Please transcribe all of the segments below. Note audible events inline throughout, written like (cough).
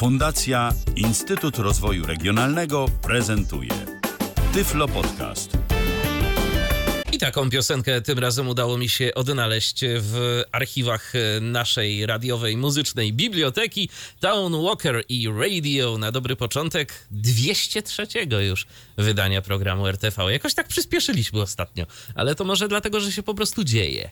Fundacja Instytut Rozwoju Regionalnego prezentuje Tyflo Podcast. I taką piosenkę tym razem udało mi się odnaleźć w archiwach naszej radiowej muzycznej biblioteki. Town Walker i Radio na dobry początek 203 już wydania programu RTV. Jakoś tak przyspieszyliśmy ostatnio, ale to może dlatego, że się po prostu dzieje.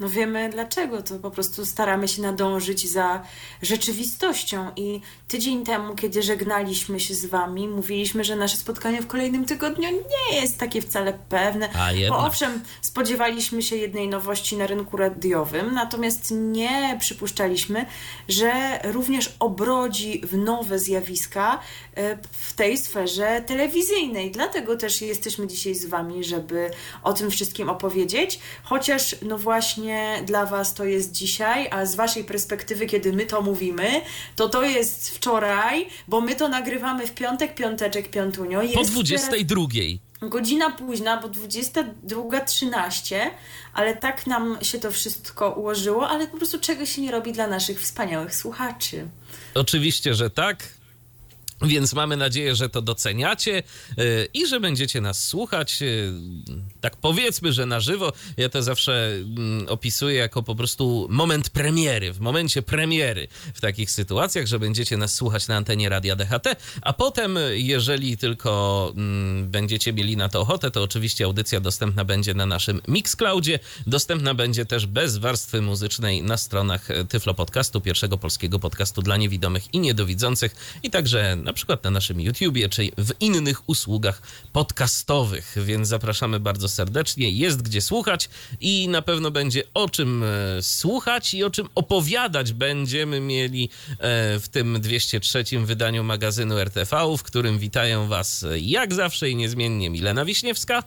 No wiemy dlaczego, to po prostu staramy się nadążyć za rzeczywistością i tydzień temu, kiedy żegnaliśmy się z Wami, mówiliśmy, że nasze spotkanie w kolejnym tygodniu nie jest takie wcale pewne. A Bo owszem, spodziewaliśmy się jednej nowości na rynku radiowym, natomiast nie przypuszczaliśmy, że również obrodzi w nowe zjawiska e, w tej sferze telewizyjnej. Dlatego też jesteśmy dzisiaj z Wami, żeby o tym wszystkim opowiedzieć, chociaż no właśnie dla Was to jest dzisiaj, a z Waszej perspektywy, kiedy my to mówimy, to to jest wczoraj, bo my to nagrywamy w piątek, piąteczek, piątunio. Jest po 22. Godzina późna, bo 22.13, ale tak nam się to wszystko ułożyło, ale po prostu czego się nie robi dla naszych wspaniałych słuchaczy. Oczywiście, że tak. Więc mamy nadzieję, że to doceniacie y, i że będziecie nas słuchać. Y, tak powiedzmy, że na żywo. Ja to zawsze mm, opisuję jako po prostu moment premiery, w momencie premiery w takich sytuacjach, że będziecie nas słuchać na antenie Radia DHT, a potem, jeżeli tylko mm, będziecie mieli na to ochotę, to oczywiście audycja dostępna będzie na naszym Mixcloudzie. Dostępna będzie też bez warstwy muzycznej na stronach Tyflo Podcastu, pierwszego polskiego podcastu dla niewidomych i niedowidzących i także na przykład na naszym YouTubie, czy w innych usługach podcastowych, więc zapraszamy bardzo serdecznie. Jest gdzie słuchać i na pewno będzie o czym e, słuchać i o czym opowiadać będziemy mieli e, w tym 203 wydaniu magazynu RTV, w którym witają Was jak zawsze i niezmiennie Milena Wiśniewska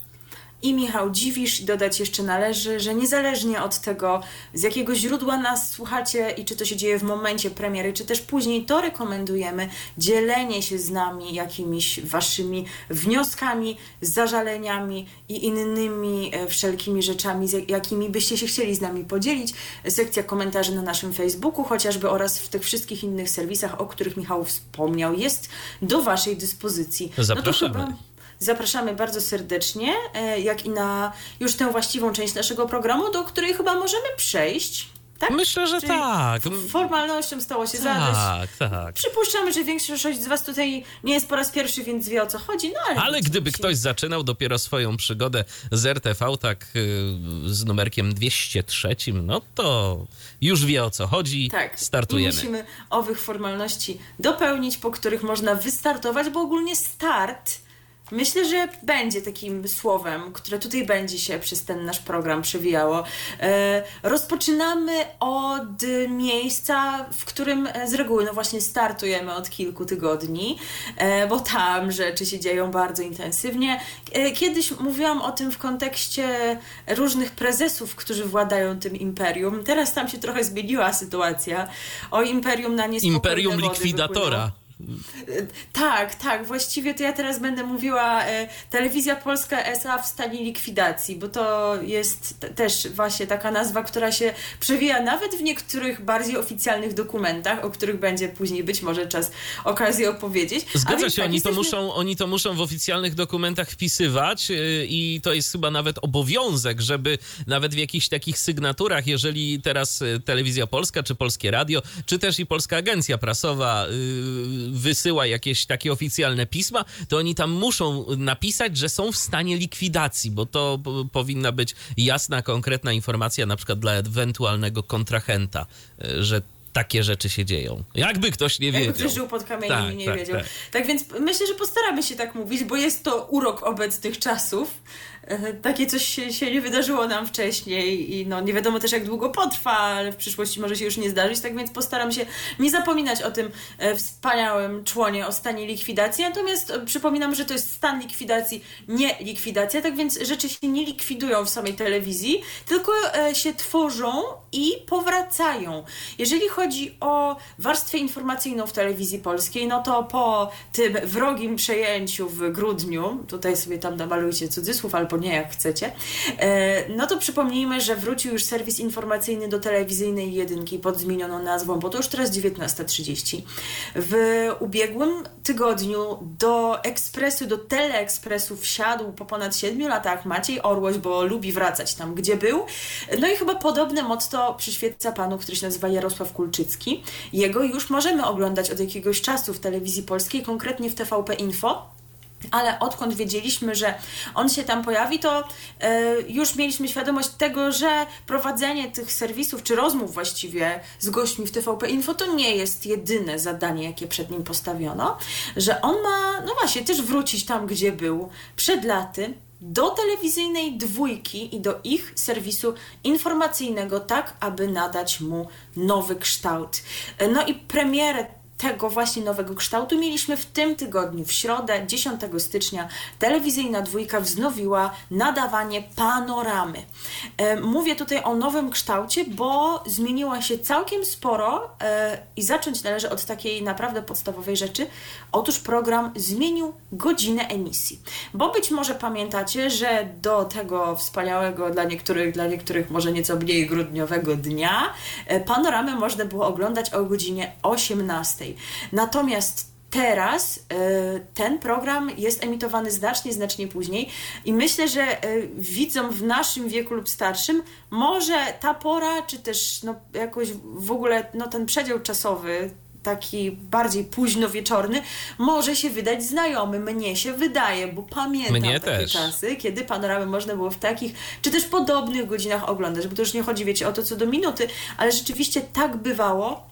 i Michał Dziwisz. Dodać jeszcze należy, że niezależnie od tego, z jakiego źródła nas słuchacie i czy to się dzieje w momencie premiery, czy też później, to rekomendujemy dzielenie się z nami jakimiś waszymi wnioskami, zażaleniami i innymi e, wszelkimi rzeczami, jakimi byście się chcieli z nami podzielić. Sekcja komentarzy na naszym Facebooku chociażby oraz w tych wszystkich innych serwisach, o których Michał wspomniał, jest do waszej dyspozycji. Zapraszamy. No Zapraszamy bardzo serdecznie, e, jak i na już tę właściwą część naszego programu, do której chyba możemy przejść. Tak? Myślę, że Czyli tak. Formalnością stało się tak, zadość. Tak, tak. Przypuszczamy, że większość z Was tutaj nie jest po raz pierwszy, więc wie o co chodzi. No, ale ale gdyby ktoś zaczynał dopiero swoją przygodę z RTV, tak yy, z numerkiem 203, no to już wie o co chodzi. Tak. Startujemy. I musimy owych formalności dopełnić, po których można wystartować, bo ogólnie start Myślę, że będzie takim słowem, które tutaj będzie się przez ten nasz program przewijało. E, rozpoczynamy od miejsca, w którym z reguły, no właśnie, startujemy od kilku tygodni, e, bo tam rzeczy się dzieją bardzo intensywnie. E, kiedyś mówiłam o tym w kontekście różnych prezesów, którzy władają tym imperium. Teraz tam się trochę zmieniła sytuacja. O imperium na niespokojne Imperium likwidatora. Wypłynął. Tak, tak. Właściwie to ja teraz będę mówiła e, Telewizja Polska SA w stanie likwidacji, bo to jest też właśnie taka nazwa, która się przewija nawet w niektórych bardziej oficjalnych dokumentach, o których będzie później być może czas okazji opowiedzieć. Zgadza się, tak, oni, jesteśmy... to muszą, oni to muszą w oficjalnych dokumentach wpisywać e, i to jest chyba nawet obowiązek, żeby nawet w jakichś takich sygnaturach, jeżeli teraz e, Telewizja Polska, czy Polskie Radio, czy też i Polska Agencja Prasowa wysyła jakieś takie oficjalne pisma, to oni tam muszą napisać, że są w stanie likwidacji, bo to powinna być jasna, konkretna informacja na przykład dla ewentualnego kontrahenta, e, że takie rzeczy się dzieją. Jakby ktoś nie wiedział. Jakby ktoś żył pod kamieniem tak, i nie tak, wiedział. Tak. tak więc myślę, że postaramy się tak mówić, bo jest to urok obecnych czasów, takie coś się, się, nie wydarzyło nam wcześniej i no nie wiadomo też jak długo potrwa, ale w przyszłości może się już nie zdarzyć, tak więc postaram się nie zapominać o tym e, wspaniałym członie, o stanie likwidacji, natomiast e, przypominam, że to jest stan likwidacji, nie likwidacja, tak więc rzeczy się nie likwidują w samej telewizji, tylko się tworzą i powracają. Jeżeli chodzi o warstwę informacyjną w telewizji polskiej, no to po tym wrogim przejęciu w grudniu, tutaj sobie tam namalujcie cudzysłów albo nie, jak chcecie. E, no to przypomnijmy, że wrócił już serwis informacyjny do telewizyjnej jedynki pod zmienioną nazwą, bo to już teraz 19.30. W ubiegłym tygodniu do Ekspresu, do Teleekspresu wsiadł po ponad 7 latach Maciej Orłoś, bo lubi wracać tam, gdzie był. No i chyba podobne motto przyświeca panu, który się nazywa Jarosław Kulczycki. Jego już możemy oglądać od jakiegoś czasu w telewizji polskiej, konkretnie w TVP Info. Ale odkąd wiedzieliśmy, że on się tam pojawi, to e, już mieliśmy świadomość tego, że prowadzenie tych serwisów, czy rozmów właściwie z gośćmi w TVP Info, to nie jest jedyne zadanie, jakie przed nim postawiono, że on ma, no właśnie, też wrócić tam, gdzie był przed laty, do telewizyjnej dwójki i do ich serwisu informacyjnego, tak aby nadać mu nowy kształt. No i premierę tego właśnie nowego kształtu mieliśmy w tym tygodniu, w środę 10 stycznia. Telewizyjna dwójka wznowiła nadawanie panoramy. E, mówię tutaj o nowym kształcie, bo zmieniła się całkiem sporo e, i zacząć należy od takiej naprawdę podstawowej rzeczy. Otóż program zmienił godzinę emisji. Bo być może pamiętacie, że do tego wspaniałego dla niektórych, dla niektórych może nieco mniej grudniowego dnia e, panoramę można było oglądać o godzinie 18. Natomiast teraz y, ten program jest emitowany znacznie, znacznie później i myślę, że y, widzom w naszym wieku lub starszym może ta pora, czy też no, jakoś w ogóle no, ten przedział czasowy taki bardziej późno wieczorny, może się wydać znajomy. Mnie się wydaje, bo pamiętam Mnie takie też. czasy, kiedy panoramy można było w takich, czy też podobnych godzinach oglądać, bo to już nie chodzi, wiecie, o to co do minuty, ale rzeczywiście tak bywało,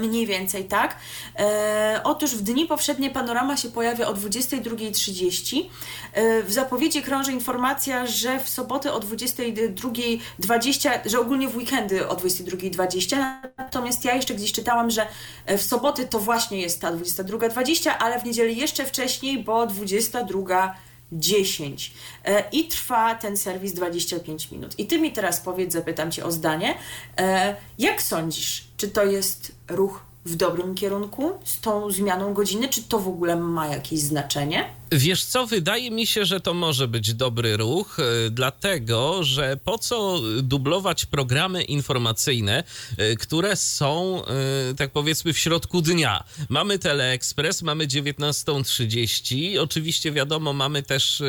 mniej więcej, tak. E, otóż w dni powszednie panorama się pojawia o 22.30. E, w zapowiedzi krąży informacja, że w soboty o 22.20, że ogólnie w weekendy o 22.20. Natomiast ja jeszcze gdzieś czytałam, że w soboty to właśnie jest ta 22.20, ale w niedzielę jeszcze wcześniej, bo 22. 10 e, i trwa ten serwis 25 minut. I ty mi teraz powiedz, zapytam cię o zdanie, e, jak sądzisz, czy to jest ruch w dobrym kierunku z tą zmianą godziny, czy to w ogóle ma jakieś znaczenie? Wiesz co, wydaje mi się, że to może być dobry ruch, e, dlatego że po co dublować programy informacyjne, e, które są, e, tak powiedzmy, w środku dnia. Mamy Teleekspres, mamy 19.30, oczywiście wiadomo, mamy też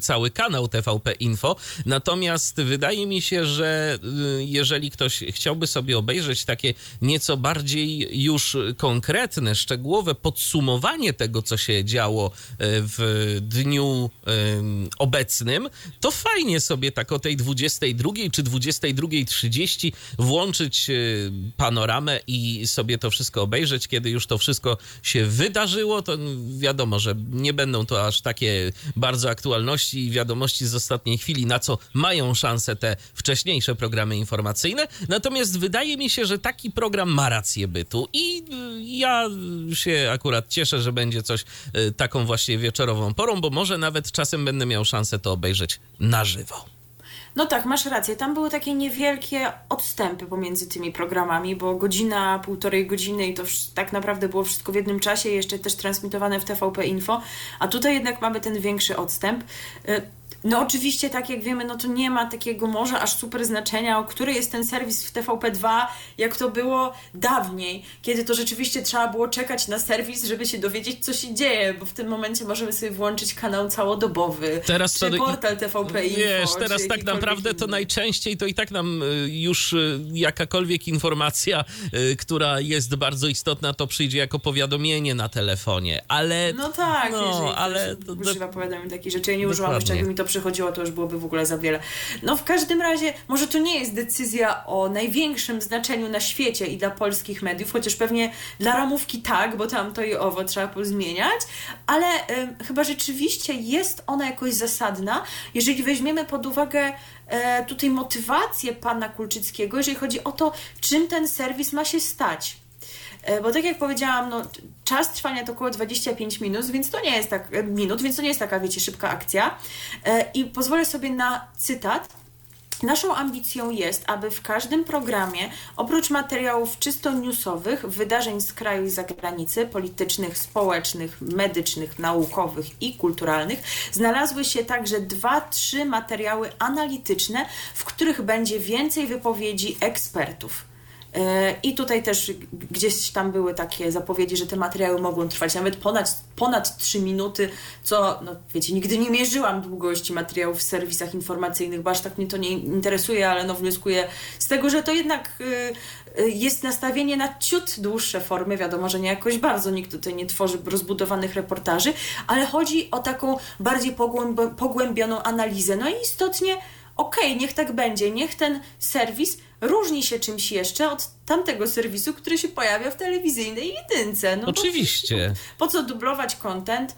cały kanał TVP Info, natomiast wydaje mi się, że jeżeli ktoś chciałby sobie obejrzeć takie nieco bardziej już konkretne, szczegółowe podsumowanie tego, co się działo w dniu obecnym, to fajnie sobie tak o tej 22 czy 22.30 włączyć e, panoramę i sobie to wszystko obejrzeć, kiedy już to wszystko się wydarzyło, to wiadomo, że nie będą to aż takie bardzo aktualności i wiadomości z ostatniej chwili, na co mają szansę te wcześniejsze programy informacyjne. Natomiast wydaje mi się, że taki program ma rację bytu i y, ja się akurat cieszę, że będzie coś y, taką właśnie wieczorową porą, bo może nawet czasem będę miał szansę to obejrzeć na żywo. No tak, masz rację. Tam były takie niewielkie odstępy pomiędzy tymi programami, bo godzina, półtorej godziny i to tak naprawdę było wszystko w jednym czasie, jeszcze też transmitowane w TVP Info, a tutaj jednak mamy ten większy odstęp. No oczywiście, tak jak wiemy, no to nie ma takiego może aż super znaczenia, o który jest ten serwis w TVP2, jak to było dawniej, kiedy to rzeczywiście trzeba było czekać na serwis, żeby się dowiedzieć, co się dzieje, bo w tym momencie możemy sobie włączyć kanał całodobowy, teraz czy to, portal TVP Info. Wiesz, teraz tak naprawdę to najczęściej to i tak nam y, już y, jakakolwiek informacja, y, która jest bardzo istotna, to przyjdzie jako powiadomienie na telefonie, ale... No tak, no, ale... To, używa powiadomień takich rzeczy, ja nie używam jeszcze, jakby mi to przychodziło, to już byłoby w ogóle za wiele. No w każdym razie, może to nie jest decyzja o największym znaczeniu na świecie i dla polskich mediów, chociaż pewnie dla ramówki tak, bo tam to i owo trzeba pozmieniać, ale y, chyba rzeczywiście jest ona jakoś zasadna, jeżeli weźmiemy pod uwagę y, tutaj motywację pana Kulczyckiego, jeżeli chodzi o to, czym ten serwis ma się stać. E, bo tak jak powiedziałam, no, czas trwania to około 25 minut, więc to nie jest tak minut, więc to nie jest taka, wiecie, szybka akcja. E, I pozwolę sobie na cytat Naszą ambicją jest, aby w każdym programie, oprócz materiałów czysto newsowych, wydarzeń z kraju i zagranicy, politycznych, społecznych, medycznych, naukowych i kulturalnych, znalazły się także dwa, trzy materiały analityczne, w których będzie więcej wypowiedzi ekspertów. E, I tutaj też gdzieś tam były takie zapowiedzi, że te materiały mogą trwać nawet ponad, ponad 3 minuty, co, no wiecie, nigdy nie mierzyłam długości materiałów w serwisach informacyjnych, bo aż tak mnie to nie interesuje, ale no wnioskuję z tego, że to jednak y, y, jest nastawienie na ciut dłuższe formy. Wiadomo, że nie jakoś bardzo nikt tutaj nie tworzy rozbudowanych reportaży, ale chodzi o taką bardziej pogłębioną analizę. No i istotnie, okej, okay, niech tak będzie, niech ten serwis różni się czymś jeszcze od tamtego serwisu, który się pojawia w telewizyjnej jedynce. No Oczywiście. Po, po co dublować content?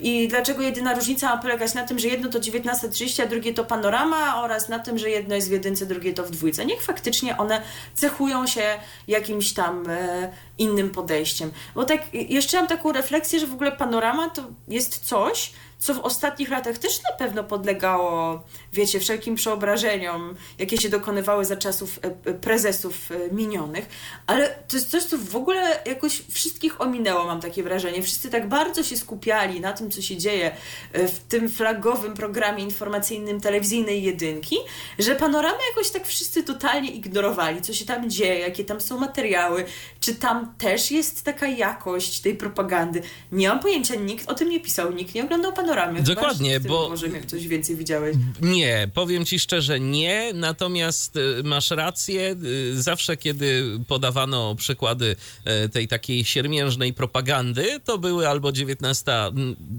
I dlaczego jedyna różnica ma polegać na tym, że jedno to 19.30, a drugie to panorama oraz na tym, że jedno jest w jedynce, drugie to w dwójce. Niech faktycznie one cechują się jakimś tam e, innym podejściem. Bo tak, jeszcze mam taką refleksję, że w ogóle panorama to jest coś, co w ostatnich latach też na pewno podlegało, wiecie, wszelkim przeobrażeniom, jakie się dokonywały za czasów e, e, prezesów e, minionych, ale to jest coś, co w ogóle jakoś wszystkich ominęło, mam takie wrażenie. Wszyscy tak bardzo się skupiali na tym, co się dzieje w tym flagowym programie informacyjnym telewizyjnej jedynki, że panoramę jakoś tak wszyscy totalnie ignorowali, co się tam dzieje, jakie tam są materiały, czy tam też jest taka jakość tej propagandy. Nie mam pojęcia, nikt o tym nie pisał, nikt nie oglądał panoramę panoramie. Dokładnie, bo... Może coś więcej widziałeś. Nie, powiem ci szczerze, nie. Natomiast y, masz rację. Y, zawsze, kiedy podawano przykłady y, tej takiej siermiężnej propagandy, to były albo 19...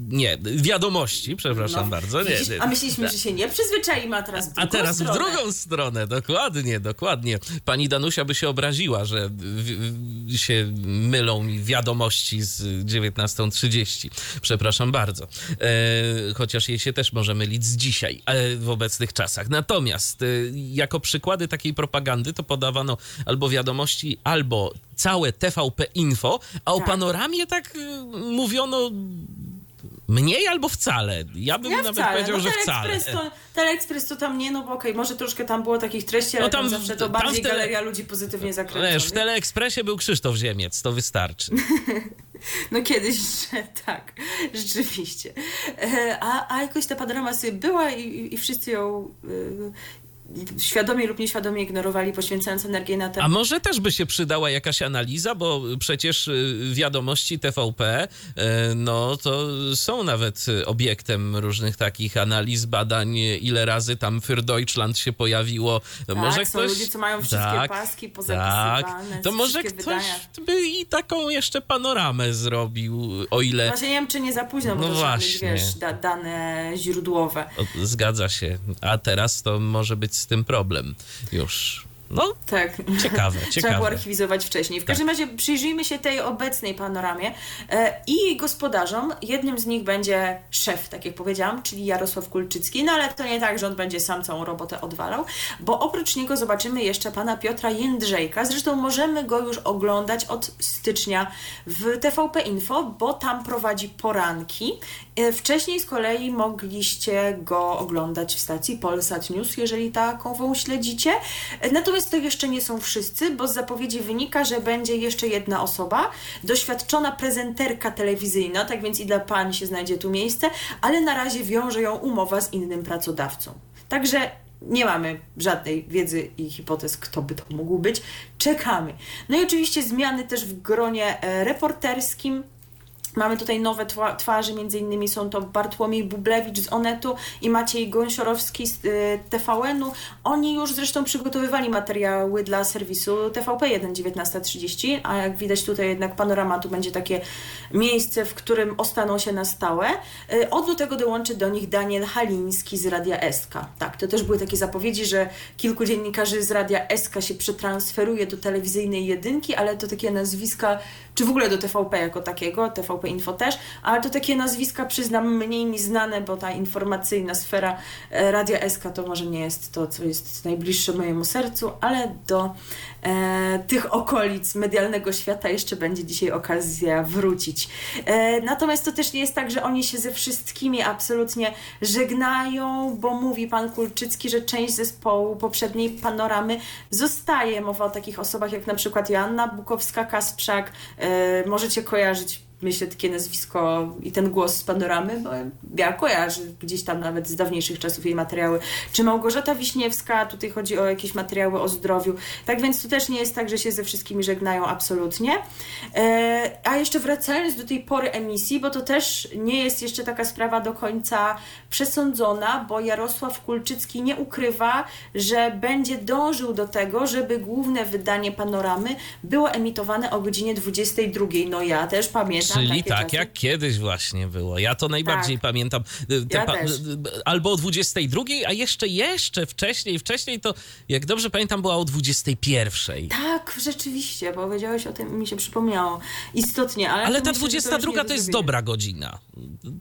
Nie, wiadomości, przepraszam no, bardzo. Nie, a myśleliśmy, że się nie przyzwyczaimy, a teraz w A teraz stronę. w drugą stronę, dokładnie, dokładnie. Pani Danusia by się obraziła, że się mylą mi wiadomości z 19.30. Przepraszam bardzo. E, chociaż jej się też może mylić z dzisiaj e, w obecnych czasach. Natomiast e, jako przykłady takiej propagandy to podawano albo wiadomości, albo całe TVP Info, a o tak. panoramie tak mówiono Mniej albo wcale? Ja bym ja nawet wcale. powiedział, no, że wcale. To, Teleexpress to tam nie, no bo okej, okay, może troszkę tam było takich treści, ale no tam, tam zawsze to bardziej tele... galeria ludzi pozytywnie zakręca. Wiesz, w Teleekspresie był Krzysztof Ziemiec, to wystarczy. (laughs) no kiedyś, że tak, rzeczywiście. E, a, a jakoś ta panorama sobie była i, i wszyscy ją świadomie lub nieświadomie ignorowali, poświęcając energię na ten. A może też by się przydała jakaś analiza, bo przecież y, wiadomości TVP, y, no to są nawet obiektem różnych takich analiz, badań, ile razy tam für Deutschland się pojawiło. Tak, może ktoś... ludzie, co mają wszystkie tak, paski pozapisywane. Tak. To może ktoś wydania. by i taką jeszcze panoramę zrobił, o ile... Właśnie nie wiem, czy nie za późno, bo no to właśnie. wiesz, da, dane źródłowe. Zgadza się. A teraz to może być z tym problem już. No, tak. Ciekawe, ciekawe. (laughs) Trzeba było archiwizować wcześniej. W tak. każdym razie przyjrzyjmy się tej obecnej panoramie e, i jej gospodarzom. Jednym z nich będzie szef, tak jak powiedziałam, czyli Jarosław Kulczycki, no ale to nie tak, że on będzie sam całą robotę odwalał, bo oprócz niego zobaczymy jeszcze pana Piotra Jędrzejka. Zresztą możemy go już oglądać od stycznia w TVP Info, bo tam prowadzi poranki. E, wcześniej z kolei mogliście go oglądać w stacji Polsat News, jeżeli taką śledzicie. E, natomiast to jeszcze nie są wszyscy, bo z zapowiedzi wynika, że będzie jeszcze jedna osoba, doświadczona prezenterka telewizyjna, tak więc i dla pań się znajdzie tu miejsce, ale na razie wiąże ją umowa z innym pracodawcą. Także nie mamy żadnej wiedzy i hipotez, kto by to mógł być. Czekamy. No i oczywiście zmiany też w gronie e, reporterskim. Mamy tutaj nowe twarze, między innymi są to Bartłomiej Bublewicz z Onetu i Maciej Gąsiorowski z y, TVN-u. Oni już zresztą przygotowywali materiały dla serwisu TVP1 19.30, a jak widać tutaj jednak panoramatu będzie takie miejsce, w którym ostaną się na stałe. Y, od do tego dołączy do nich Daniel Haliński z Radia SK. Tak, to też były takie zapowiedzi, że kilku dziennikarzy z Radia SK się przetransferuje do telewizyjnej jedynki, ale to takie nazwiska, czy w ogóle do TVP jako takiego, TVP TVP Info też, ale to takie nazwiska przyznam mniej mi znane, bo ta informacyjna sfera e, Radia SK to może nie jest to, co jest najbliższe mojemu sercu, ale do e, tych okolic medialnego świata jeszcze będzie dzisiaj okazja wrócić. E, natomiast to też nie jest tak, że oni się ze wszystkimi absolutnie żegnają, bo mówi pan Kulczycki, że część zespołu poprzedniej panoramy zostaje. Mowa o takich osobach jak na przykład Joanna Bukowska-Kasprzak. E, możecie kojarzyć myślę, takie nazwisko i ten głos z panoramy, bo ja kojarzę gdzieś tam nawet z dawniejszych czasów jej materiały. Czy Małgorzata Wiśniewska, tutaj chodzi o jakieś materiały o zdrowiu. Tak więc to też nie jest tak, że się ze wszystkimi żegnają absolutnie. E, a jeszcze wracając do tej pory emisji, bo to też nie jest jeszcze taka sprawa do końca przesądzona, bo Jarosław Kulczycki nie ukrywa, że będzie dążył do tego, żeby główne wydanie panoramy było emitowane o godzinie 22. No ja też pamiętam Czyli tak czasy. jak kiedyś właśnie było. Ja to najbardziej tak. pamiętam. Ja albo o 22, a jeszcze, jeszcze wcześniej, wcześniej to, jak dobrze pamiętam, była o 21. Tak, rzeczywiście, bo powiedziałeś o tym, mi się przypomniało. Istotnie, ale. Ale ta myślę, 22 to, to jest dobra godzina.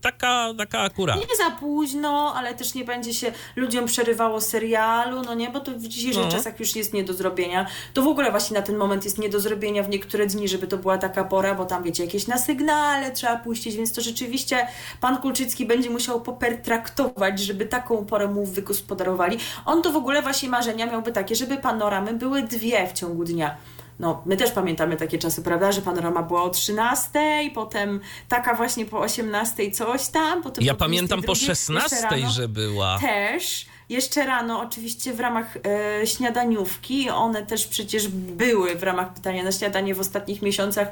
Taka, taka akurat. Nie za późno, ale też nie będzie się ludziom przerywało serialu, no nie, bo to w dzisiejszych no. czasach już jest nie do zrobienia. To w ogóle właśnie na ten moment jest nie do zrobienia w niektóre dni, żeby to była taka pora, bo tam wiecie, jakieś nasycenie sygnale trzeba puścić, więc to rzeczywiście pan Kulczycki będzie musiał popertraktować, żeby taką porę mu wygospodarowali. On to w ogóle właśnie marzenia miałby takie, żeby panoramy były dwie w ciągu dnia. No, my też pamiętamy takie czasy, prawda, że panorama była o 13, potem taka właśnie po 18 coś tam. Potem ja po pamiętam po 16, że była. Też. Jeszcze rano, oczywiście w ramach e, śniadaniówki, one też przecież były w ramach pytania na śniadanie w ostatnich miesiącach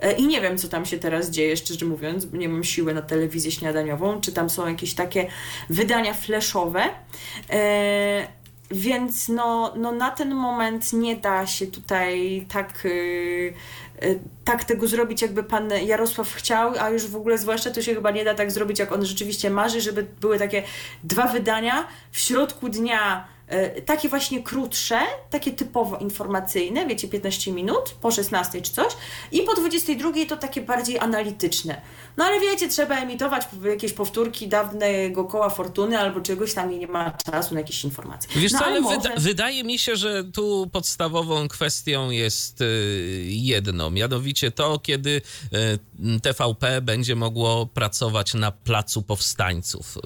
e, i nie wiem, co tam się teraz dzieje, szczerze mówiąc, nie mam siły na telewizję śniadaniową, czy tam są jakieś takie wydania flashowe. E, więc no, no na ten moment nie da się tutaj tak. Yy, tak tego zrobić, jakby pan Jarosław chciał, a już w ogóle zwłaszcza to się chyba nie da tak zrobić, jak on rzeczywiście marzy, żeby były takie dwa wydania w środku dnia E, takie właśnie krótsze, takie typowo informacyjne, wiecie, 15 minut, po 16 czy coś, i po 22 to takie bardziej analityczne. No ale wiecie, trzeba emitować jakieś powtórki dawnego koła fortuny albo czegoś tam i nie ma czasu na jakieś informacje. Wiesz no, co, ale może... wyda wydaje mi się, że tu podstawową kwestią jest y, jedno, mianowicie to, kiedy y, TVP będzie mogło pracować na placu powstańców.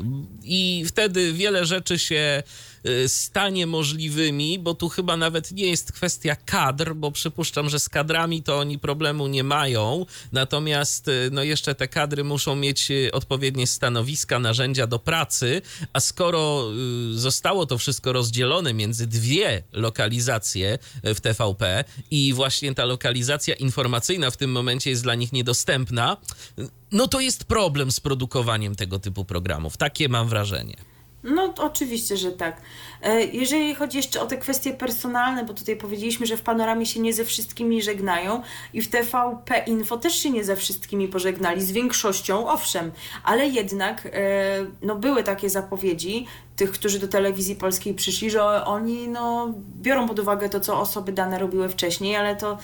I wtedy wiele rzeczy się Y, stanie możliwymi, bo tu chyba nawet nie jest kwestia kadr, bo przypuszczam, że z kadrami to oni problemu nie mają, natomiast no jeszcze te kadry muszą mieć y, odpowiednie stanowiska, narzędzia do pracy, a skoro zostało to wszystko rozdzielone między dwie lokalizacje w TVP i właśnie ta lokalizacja informacyjna w tym momencie jest dla nich niedostępna, no to jest problem z produkowaniem tego typu programów. Takie mam wrażenie. No oczywiście, że tak. E, jeżeli chodzi jeszcze o te kwestie personalne, bo tutaj powiedzieliśmy, że w Panoramie się nie ze wszystkimi żegnają i w TVP Info też się nie ze wszystkimi pożegnali, z większością owszem, ale jednak e, no, były takie zapowiedzi tych, którzy do telewizji polskiej przyszli, że oni no, biorą pod uwagę to, co osoby dane robiły wcześniej, ale to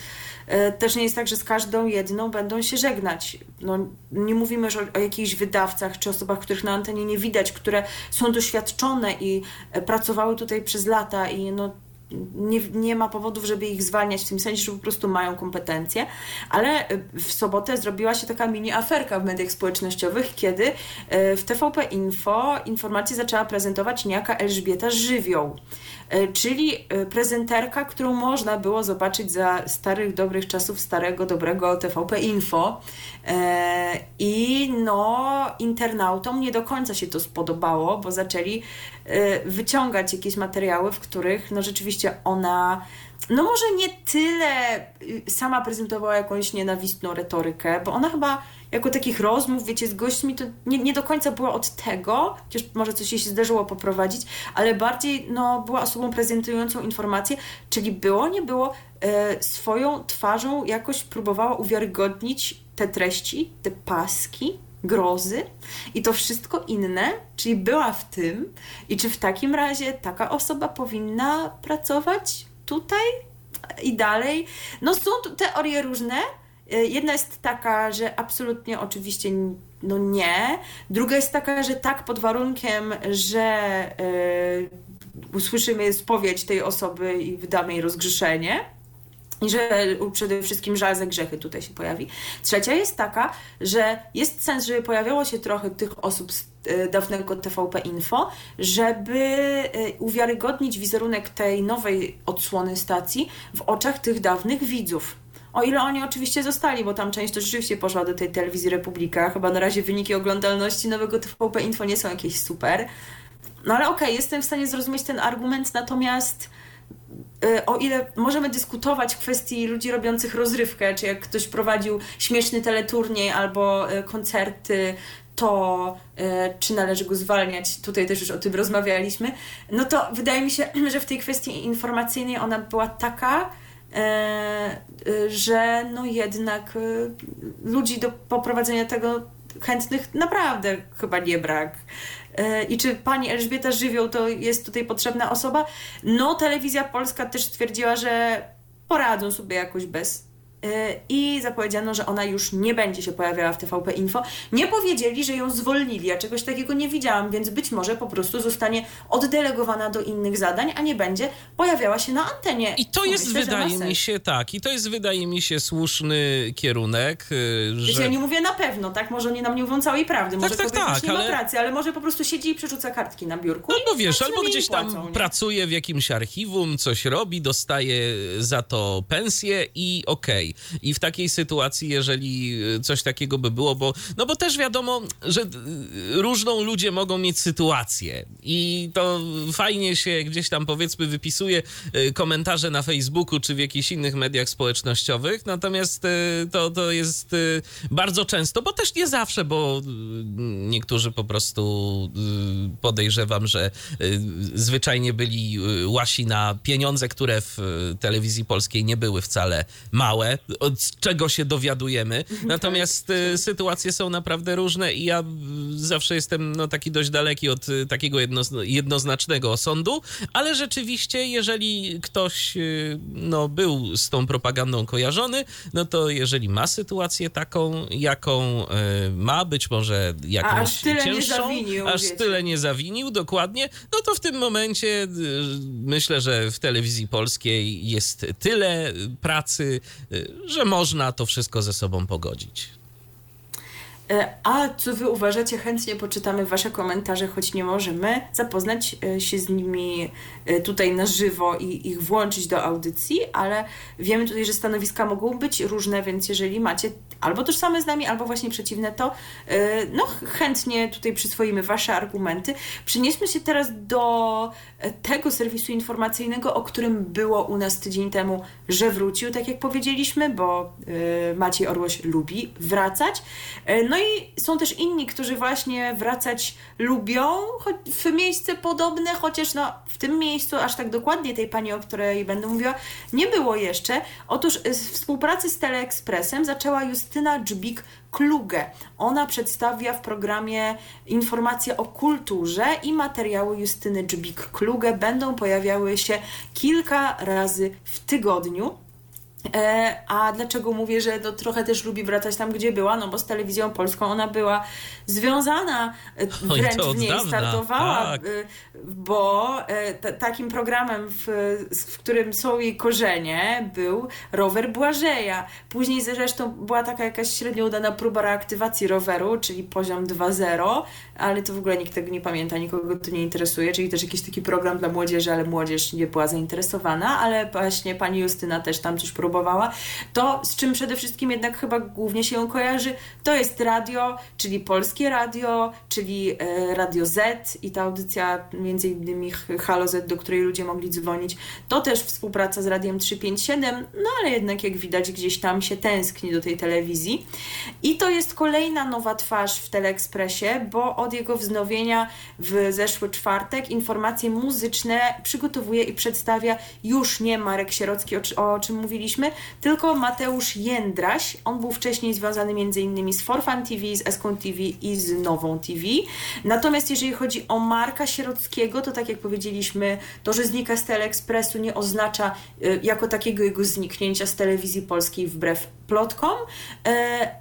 E, też nie jest tak, że z każdą jedną będą się żegnać. No, nie mówimy już o, o jakichś wydawcach czy osobach, których na antenie nie widać, które są doświadczone i e, pracowały tutaj przez lata i no, nie, nie ma powodów, żeby ich zwalniać w tym sensie, że po prostu mają kompetencje, ale e, w sobotę zrobiła się taka mini aferka w mediach społecznościowych, kiedy w TVP Info informacje zaczęła prezentować niejaka Elżbieta Żywioł. E, czyli e, prezenterka, którą można było zobaczyć za starych, dobrych czasów starego, dobrego TVP Info. E, I no, internautom nie do końca się to spodobało, bo zaczęli wyciągać jakieś materiały, w których no rzeczywiście ona no może nie tyle y, sama prezentowała jakąś nienawistną retorykę, bo ona chyba jako takich rozmów, wiecie, z gośćmi, to nie, nie do końca była od tego, chociaż może coś jej się zdarzyło poprowadzić, ale bardziej no, była osobą prezentującą informacje, czyli było, nie było, e, swoją twarzą jakoś próbowała uwiarygodnić te treści, te paski, grozy i to wszystko inne, czyli była w tym i czy w takim razie taka osoba powinna pracować tutaj i dalej. No są teorie różne, jedna jest taka, że absolutnie oczywiście no nie. Druga jest taka, że tak pod warunkiem, że usłyszymy spowiedź tej osoby i wydamy jej rozgrzeszenie. I że przede wszystkim żal za grzechy tutaj się pojawi. Trzecia jest taka, że jest sens, żeby pojawiało się trochę tych osób z dawnego TVP Info, żeby e, uwiarygodnić wizerunek tej nowej odsłony stacji w oczach tych dawnych widzów. O ile oni oczywiście zostali, bo tam część to rzeczywiście poszła do tej telewizji Republika. Chyba na razie wyniki oglądalności nowego TVP Info nie są jakieś super. No ale okej, okay, jestem w stanie zrozumieć ten argument, natomiast y, o ile możemy dyskutować w kwestii ludzi robiących rozrywkę, czy jak ktoś prowadził śmieszny teleturniej albo y, koncerty, to y, czy należy go zwalniać, tutaj też już o tym rozmawialiśmy, no to wydaje mi się, (clears throat) że w tej kwestii informacyjnej ona była taka, że no jednak ludzi do poprowadzenia tego chętnych naprawdę chyba nie brak. E, I czy pani Elżbieta Żywioł to jest tutaj potrzebna osoba? No, telewizja polska też stwierdziła, że poradzą sobie jakoś bez i zapowiedziano, że ona już nie będzie się pojawiała w TVP Info. Nie powiedzieli, że ją zwolnili. Ja czegoś takiego nie widziałam, więc być może po prostu zostanie oddelegowana do innych zadań, a nie będzie pojawiała się na antenie. I to jest, myślę, wydaje mi się, tak, i to jest, wydaje mi się, słuszny kierunek. Y, że... Ja nie mówię na pewno, tak? Może nie nam nie mówią całej prawdy, może tak, tak, tak, nie ale... ma pracy, ale może po prostu siedzi i przerzuca kartki na biurku. Albo wiesz, albo gdzieś tam płacą, pracuje w jakimś archiwum, coś robi, dostaje za to pensję i okej. Okay i w takiej sytuacji, jeżeli coś takiego by było, bo, no bo też wiadomo, że różną ludzie mogą mieć sytuację i to fajnie się gdzieś tam powiedzmy wypisuje y, komentarze na Facebooku czy w jakichś innych mediach społecznościowych, natomiast to, to jest bardzo często, bo też nie zawsze, bo niektórzy po prostu podejrzewam, że zwyczajnie byli łasi na pieniądze, które w telewizji polskiej nie były wcale małe od czego się dowiadujemy. Natomiast tak. sytuacje są naprawdę różne i ja zawsze jestem no, taki dość daleki od y, takiego jedno, jednoznacznego osądu, ale rzeczywiście, jeżeli ktoś y, no, był z tą propagandą kojarzony, no to jeżeli ma sytuację taką, jaką ma, być może jakąś aż tyle cięższą, nie zawinił, aż wiecie. tyle nie zawinił, dokładnie, no to w tym momencie myślę, że w telewizji polskiej jest tyle pracy, że można to wszystko ze sobą pogodzić. E, a co wy uważacie? Chętnie poczytamy wasze komentarze, choć nie możemy zapoznać e, się z nimi e, tutaj na żywo i ich włączyć do audycji, ale wiemy tutaj, że stanowiska mogą być różne, więc jeżeli macie albo tożsame z nami, albo właśnie przeciwne, to no chętnie tutaj przyswoimy wasze argumenty. Przenieśmy się teraz do tego serwisu informacyjnego, o którym było u nas tydzień temu, że wrócił, tak jak powiedzieliśmy, bo Maciej Orłoś lubi wracać. No i są też inni, którzy właśnie wracać lubią w miejsce podobne, chociaż no, w tym miejscu aż tak dokładnie tej pani, o której będę mówiła, nie było jeszcze. Otóż z współpracy z Teleekspresem zaczęła Justyna Dżbik Kluge. Ona przedstawia w programie informacje o kulturze i materiały Justyny Dżbik Kluge będą pojawiały się kilka razy w tygodniu. E, a dlaczego mówię, że to trochę też lubi wracać tam, gdzie była? No bo z telewizją polską ona była związana, e, wręcz w niej dawna, startowała, tak. E, bo t- takim programem, w, w którym są jej korzenie, był rower Błażeja. Później zresztą była taka jakaś średnio udana próba reaktywacji roweru, czyli poziom 2.0, ale to w ogóle nikt tego nie pamięta, nikogo to nie interesuje, czyli też jakiś taki program dla młodzieży, ale młodzież nie była zainteresowana, ale właśnie pani Justyna też tam coś próbowała próbowała. To, z czym przede wszystkim jednak chyba głównie się ją kojarzy, to jest radio, czyli polskie radio, czyli e, Radio Z i ta audycja, między innymi Halo Z, do której ludzie mogli dzwonić. To też współpraca z Radiem 357, no ale jednak jak widać gdzieś tam się tęskni do tej telewizji. I to jest kolejna nowa twarz w Teleekspresie, bo od jego wznowienia w zeszły czwartek informacje muzyczne przygotowuje i przedstawia już nie Marek Sierocki, o, o czym mówiliśmy, tylko Mateusz Jędraś. On był wcześniej związany m.in. z Forfan TV, z Eską TV i z Nową TV. Natomiast jeżeli chodzi o Marka Sierockiego, to tak jak powiedzieliśmy, to, że znika z Teleekspresu nie oznacza y, jako takiego jego zniknięcia z telewizji polskiej wbrew plotkom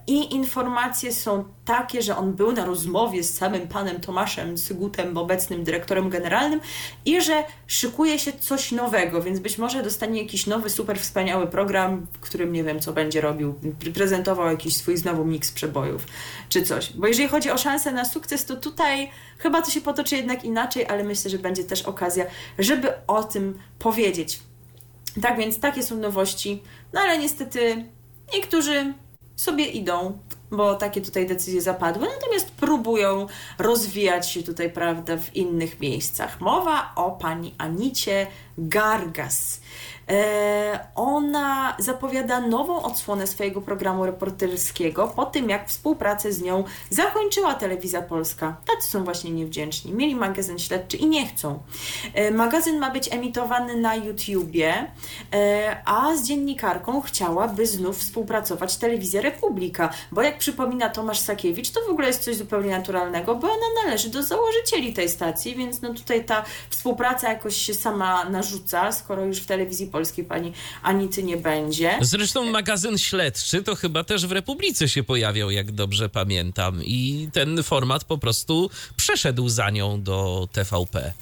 i informacje są takie, że on był na rozmowie z samym panem Tomaszem Sygutem, obecnym dyrektorem generalnym i że szykuje się coś nowego, więc być może dostanie jakiś nowy, super wspaniały program, w którym nie wiem, co będzie robił, prezentował jakiś swój znowu miks przebojów czy coś. Bo jeżeli chodzi o szansę na sukces, to tutaj chyba to się potoczy jednak inaczej, ale myślę, że będzie też okazja, żeby o tym powiedzieć. Tak więc takie są nowości, no ale niestety niektórzy sobie idą, bo takie tutaj decyzje zapadły, natomiast próbują rozwijać się tutaj, prawda, w innych miejscach. Mowa o pani Anicie Gargas. E, ona zapowiada nową odsłonę swojego programu reporterskiego po tym, jak współpracę z nią zakończyła Telewizja Polska. Tacy są właśnie niewdzięczni. Mieli magazyn śledczy i nie chcą. E, magazyn ma być emitowany na YouTubie, e, a z dziennikarką chciałaby znów współpracować Telewizja Republika, bo jak przypomina Tomasz Sakiewicz, to w ogóle jest coś zupełnie naturalnego, bo ona należy do założycieli tej stacji, więc no tutaj ta współpraca jakoś się sama narzuca, skoro już w telewizji polskiej pani Anity nie będzie. Zresztą magazyn śledczy to chyba też w Republice się pojawiał, jak dobrze pamiętam. I ten format po prostu przeszedł za nią do TVP.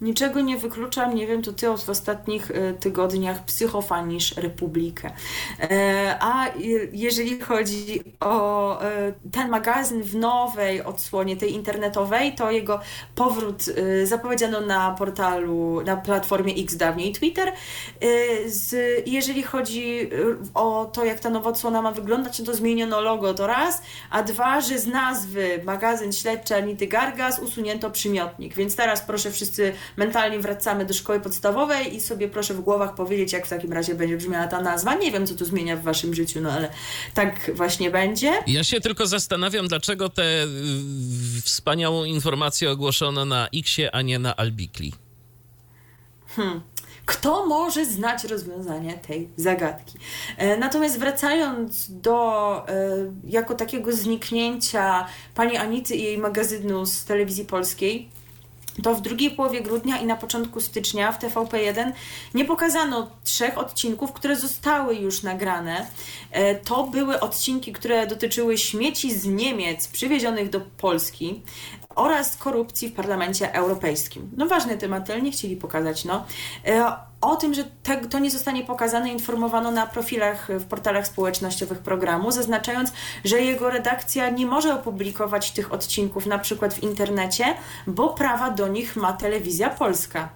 Niczego nie wykluczam, nie wiem, to ty w ostatnich e, tygodniach psychofanisz Republikę. E, a jeżeli chodzi o e, ten magazyn w nowej odsłonie, tej internetowej, to jego powrót zapowiedziano na portalu, na platformie X, dawniej Twitter. Jeżeli chodzi o to, jak ta nowa odsłona ma wyglądać, no to zmieniono logo to raz, a dwa, że z nazwy magazyn śledczy Anity Gargas usunięto przymiotnik, więc teraz proszę wszyscy mentalnie wracamy do szkoły podstawowej i sobie proszę w głowach powiedzieć, jak w takim razie będzie brzmiała ta nazwa. Nie wiem, co to zmienia w waszym życiu, no ale tak właśnie będzie. Ja się tylko zastanawiam, dlaczego tę wspaniałą informację ogłoszono na Xie, a nie na Albikli. Hmm kto może znać rozwiązanie tej zagadki. E, natomiast wracając do e, jako takiego zniknięcia pani Anity i jej magazynu z telewizji polskiej, to w drugiej połowie grudnia i na początku stycznia w TVP1 nie pokazano trzech odcinków, które zostały już nagrane. E, to były odcinki, które dotyczyły śmieci z Niemiec przywiezionych do Polski oraz korupcji w Parlamencie Europejskim. No ważny temat, ale nie chcieli pokazać. No. O tym, że te, to nie zostanie pokazane, informowano na profilach w portalach społecznościowych programu, zaznaczając, że jego redakcja nie może opublikować tych odcinków na przykład w internecie, bo prawa do nich ma telewizja polska.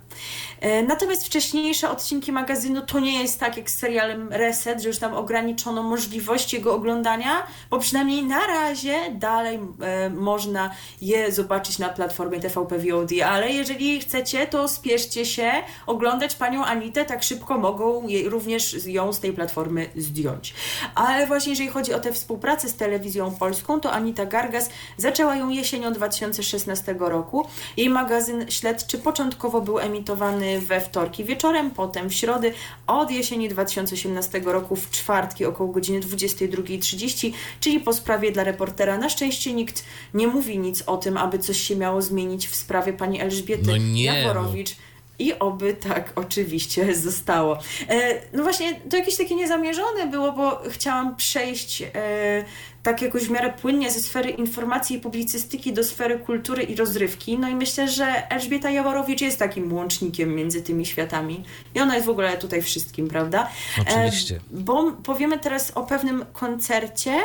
E, natomiast wcześniejsze odcinki magazynu to nie jest tak jak z serialem Reset, że już tam ograniczono możliwość jego oglądania, bo przynajmniej na razie dalej e, można je zobaczyć na platformie TVP VOD, ale jeżeli chcecie, to spieszcie się oglądać panią Anitę, tak szybko mogą je, również ją z tej platformy zdjąć. Ale właśnie jeżeli chodzi o tę współpracę z telewizją polską, to Anita Gargas zaczęła ją jesienią 2016 roku. Jej magazyn śledczy początkowo był emitowany we wtorki wieczorem, potem w środy, od jesieni 2018 roku w czwartki około godziny 22.30, czyli po sprawie dla reportera. Na szczęście nikt nie mówi nic o tym, aby coś się miało zmienić w sprawie pani Elżbiety no nie. Jaworowicz. I oby tak oczywiście zostało. E, no właśnie, to jakieś takie niezamierzone było, bo chciałam przejść e, tak jakoś w miarę płynnie ze sfery informacji i publicystyki do sfery kultury i rozrywki. No i myślę, że Elżbieta Jaworowicz jest takim łącznikiem między tymi światami. I ona jest w ogóle tutaj wszystkim, prawda? Oczywiście. E, bo powiemy teraz o pewnym koncercie,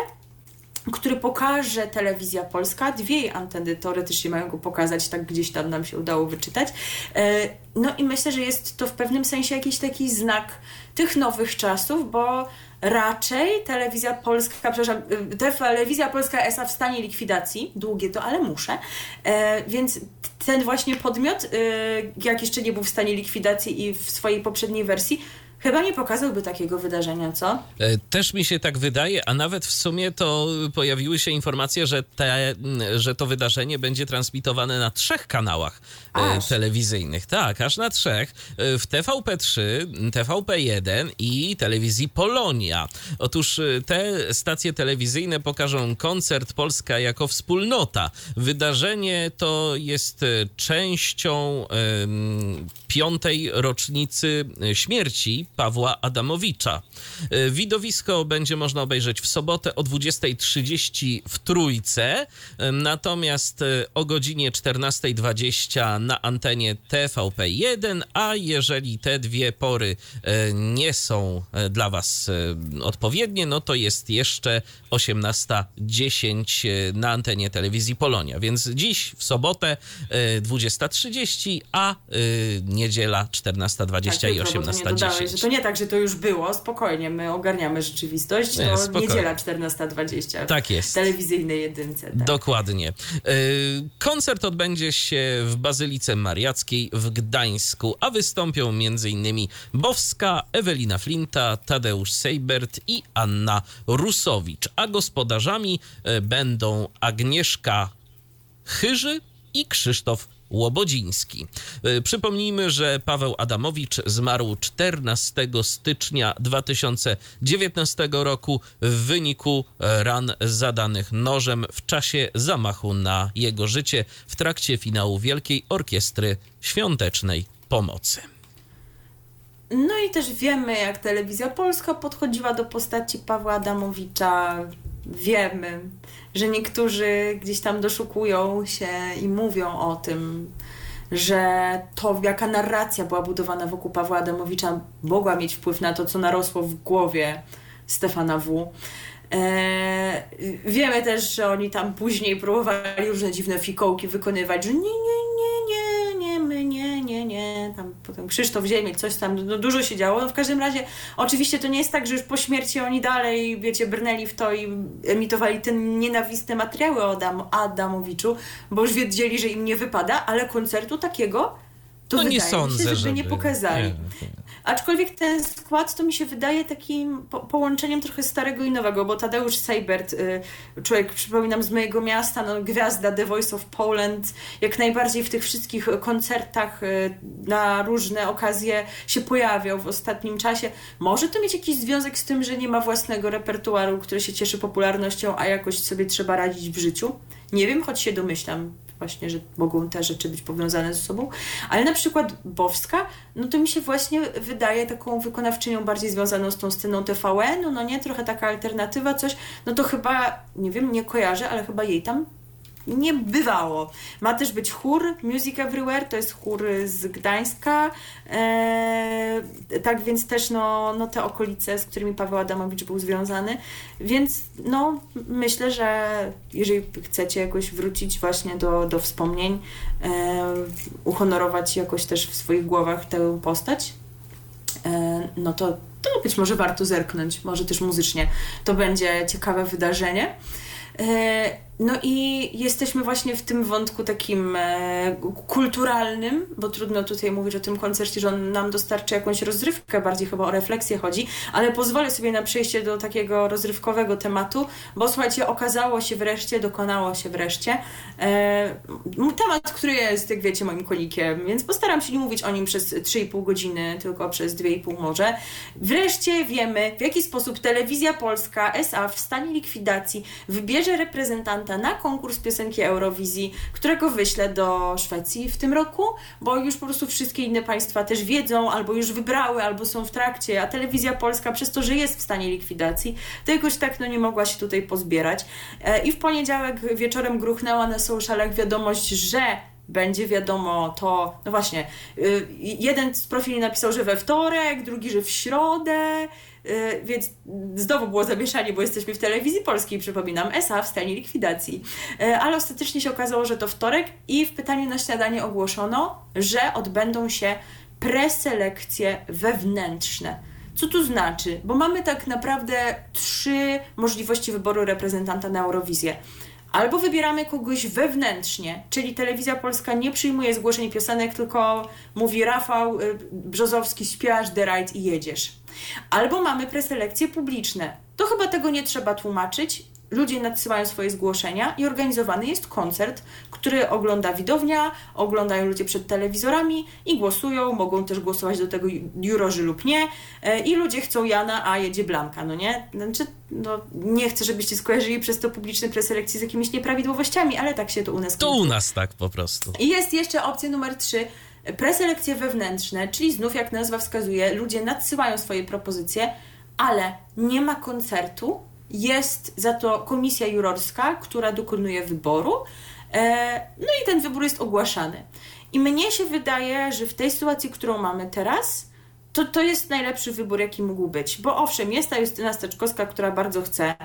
który pokaże telewizja polska. Dwie jej anteny teoretycznie mają go pokazać, tak gdzieś tam nam się udało wyczytać. E, no i myślę, że jest to w pewnym sensie jakiś taki znak tych nowych czasów, bo raczej telewizja polska, przepraszam, y, telewizja polska SA w stanie likwidacji, długie to, ale muszę, e, więc ten właśnie podmiot, jak jeszcze nie był w stanie likwidacji i w swojej poprzedniej wersji, Chyba nie pokazałby takiego wydarzenia, co? E, też mi się tak wydaje, a nawet w sumie to pojawiły się informacje, że, te, że to wydarzenie będzie transmitowane na trzech kanałach e, aż. telewizyjnych. Tak, aż na trzech. E, w TVP3, TVP1 i telewizji Polonia. Otóż te stacje telewizyjne pokażą koncert Polska jako wspólnota. Wydarzenie to jest częścią piątej rocznicy śmierci Pawła Adamowicza. E, widowisko będzie można obejrzeć w sobotę o 20.30 w Trójce, e, natomiast o godzinie 14.20 na antenie TVP1, a jeżeli te dwie pory nie są dla Was odpowiednie, no to jest jeszcze 18.10 na antenie telewizji Polonia. Więc dziś w sobotę 20.30, a niedziela 14.20 tak, i 18.10. Nie tak, że to już było, spokojnie, my ogarniamy rzeczywistość, to spokojnie. niedziela 14.20. Tak jest. Telewizyjnej jedynce. Tak. Dokładnie. Koncert odbędzie się w Bazylice Mariackiej w Gdańsku, a wystąpią m.in. Bowska, Ewelina Flinta, Tadeusz Seibert i Anna Rusowicz, a gospodarzami będą Agnieszka Chyży i Krzysztof Łobodziński. E, przypomnijmy, że Paweł Adamowicz zmarł 14 stycznia 2019 roku w wyniku ran zadanych nożem w czasie zamachu na jego życie w trakcie finału Wielkiej Orkiestry Świątecznej Pomocy. No i też wiemy, jak telewizja polska podchodziła do postaci Pawła Adamowicza. Wiemy, że niektórzy gdzieś tam doszukują się i mówią o tym, że to, jaka narracja była budowana wokół Pawła Adamowicza, mogła mieć wpływ na to, co narosło w głowie Stefana W. Eee, wiemy też, że oni tam później próbowali różne dziwne fikołki wykonywać, że nie, nie, nie, nie, nie, nie, nie, tam potem Krzysztof Ziemiel, coś tam, no dużo się działo. No w każdym razie, oczywiście to nie jest tak, że już po śmierci oni dalej, wiecie, brnęli w to i emitowali te nienawistne materiały o Adam, Adamowiczu, bo już wiedzieli, że im nie wypada, ale koncertu takiego to no nie sądzę, się, żeby, żeby nie pokazali. Nie, Aczkolwiek ten skład to mi się wydaje takim po połączeniem trochę starego i nowego, bo Tadeusz Seibert, y, człowiek, przypominam, z mojego miasta, no, gwiazda The Voice of Poland, jak najbardziej w tych wszystkich koncertach y, na różne okazje się pojawiał w ostatnim czasie. Może to mieć jakiś związek z tym, że nie ma własnego repertuaru, który się cieszy popularnością, a jakoś sobie trzeba radzić w życiu? Nie wiem, choć się domyślam właśnie, że mogą te rzeczy być powiązane ze sobą, ale na przykład Bowska, no to mi się właśnie wydaje taką wykonawczynią bardziej związaną z tą sceną TVN, no nie, trochę taka alternatywa, coś, no to chyba, nie wiem, nie kojarzę, ale chyba jej tam nie bywało. Ma też być chór Music Everywhere, to jest chór z Gdańska. E, tak więc też no, no te okolice, z którymi Paweł Adamowicz był związany. Więc no myślę, że jeżeli chcecie jakoś wrócić właśnie do, do wspomnień, e, uhonorować jakoś też w swoich głowach tę postać, e, no to, to być może warto zerknąć, może też muzycznie. To będzie ciekawe wydarzenie. E, no i jesteśmy właśnie w tym wątku takim e, kulturalnym, bo trudno tutaj mówić o tym koncercie, że on nam dostarczy jakąś rozrywkę, bardziej chyba o refleksję chodzi, ale pozwolę sobie na przejście do takiego rozrywkowego tematu, bo słuchajcie, okazało się wreszcie, dokonało się wreszcie e, temat, który jest, jak wiecie, moim konikiem, więc postaram się nie mówić o nim przez 3,5 godziny, tylko przez 2,5 może. Wreszcie wiemy, w jaki sposób telewizja polska SA w stanie likwidacji wybierze reprezentanta na konkurs piosenki Eurowizji, którego wyślę do Szwecji w tym roku, bo już po prostu wszystkie inne państwa też wiedzą, albo już wybrały, albo są w trakcie, a telewizja polska przez to, że jest w stanie likwidacji, to jakoś tak no nie mogła się tutaj pozbierać. E, I w poniedziałek wieczorem gruchnęła na socialach wiadomość, że będzie wiadomo to, no właśnie, y, jeden z profili napisał, że we wtorek, drugi, że w środę, więc znowu było zamieszanie, bo jesteśmy w telewizji polskiej, przypominam, ESA w stanie likwidacji. Y, ale ostatecznie się okazało, że to wtorek i w pytaniu na śniadanie ogłoszono, że odbędą się preselekcje wewnętrzne. Co to znaczy? Bo mamy tak naprawdę trzy możliwości wyboru reprezentanta na Eurowizję. Albo wybieramy kogoś wewnętrznie, czyli telewizja polska nie przyjmuje zgłoszeń piosenek, tylko mówi Rafał y, Brzozowski, śpiewasz The Right i jedziesz. Albo mamy preselekcje publiczne. To chyba tego nie trzeba tłumaczyć ludzie nadsyłają swoje zgłoszenia i organizowany jest koncert, który ogląda widownia, oglądają ludzie przed telewizorami i głosują, mogą też głosować do tego jurorzy lub nie e, i ludzie chcą Jana, a jedzie Blanka, no nie? Znaczy, no, nie chcę, żebyście skojarzyli przez to publiczne preselekcje z jakimiś nieprawidłowościami, ale tak się to u nas To u nas tak po prostu. I jest jeszcze opcja numer trzy, preselekcje wewnętrzne, czyli znów jak nazwa wskazuje, ludzie nadsyłają swoje propozycje, ale nie ma koncertu, jest za to komisja jurorska, która dokonuje wyboru, e, no i ten wybór jest ogłaszany. I mnie się wydaje, że w tej sytuacji, którą mamy teraz, to to jest najlepszy wybór, jaki mógł być. Bo owszem, jest ta Justyna Steczkowska, która bardzo chce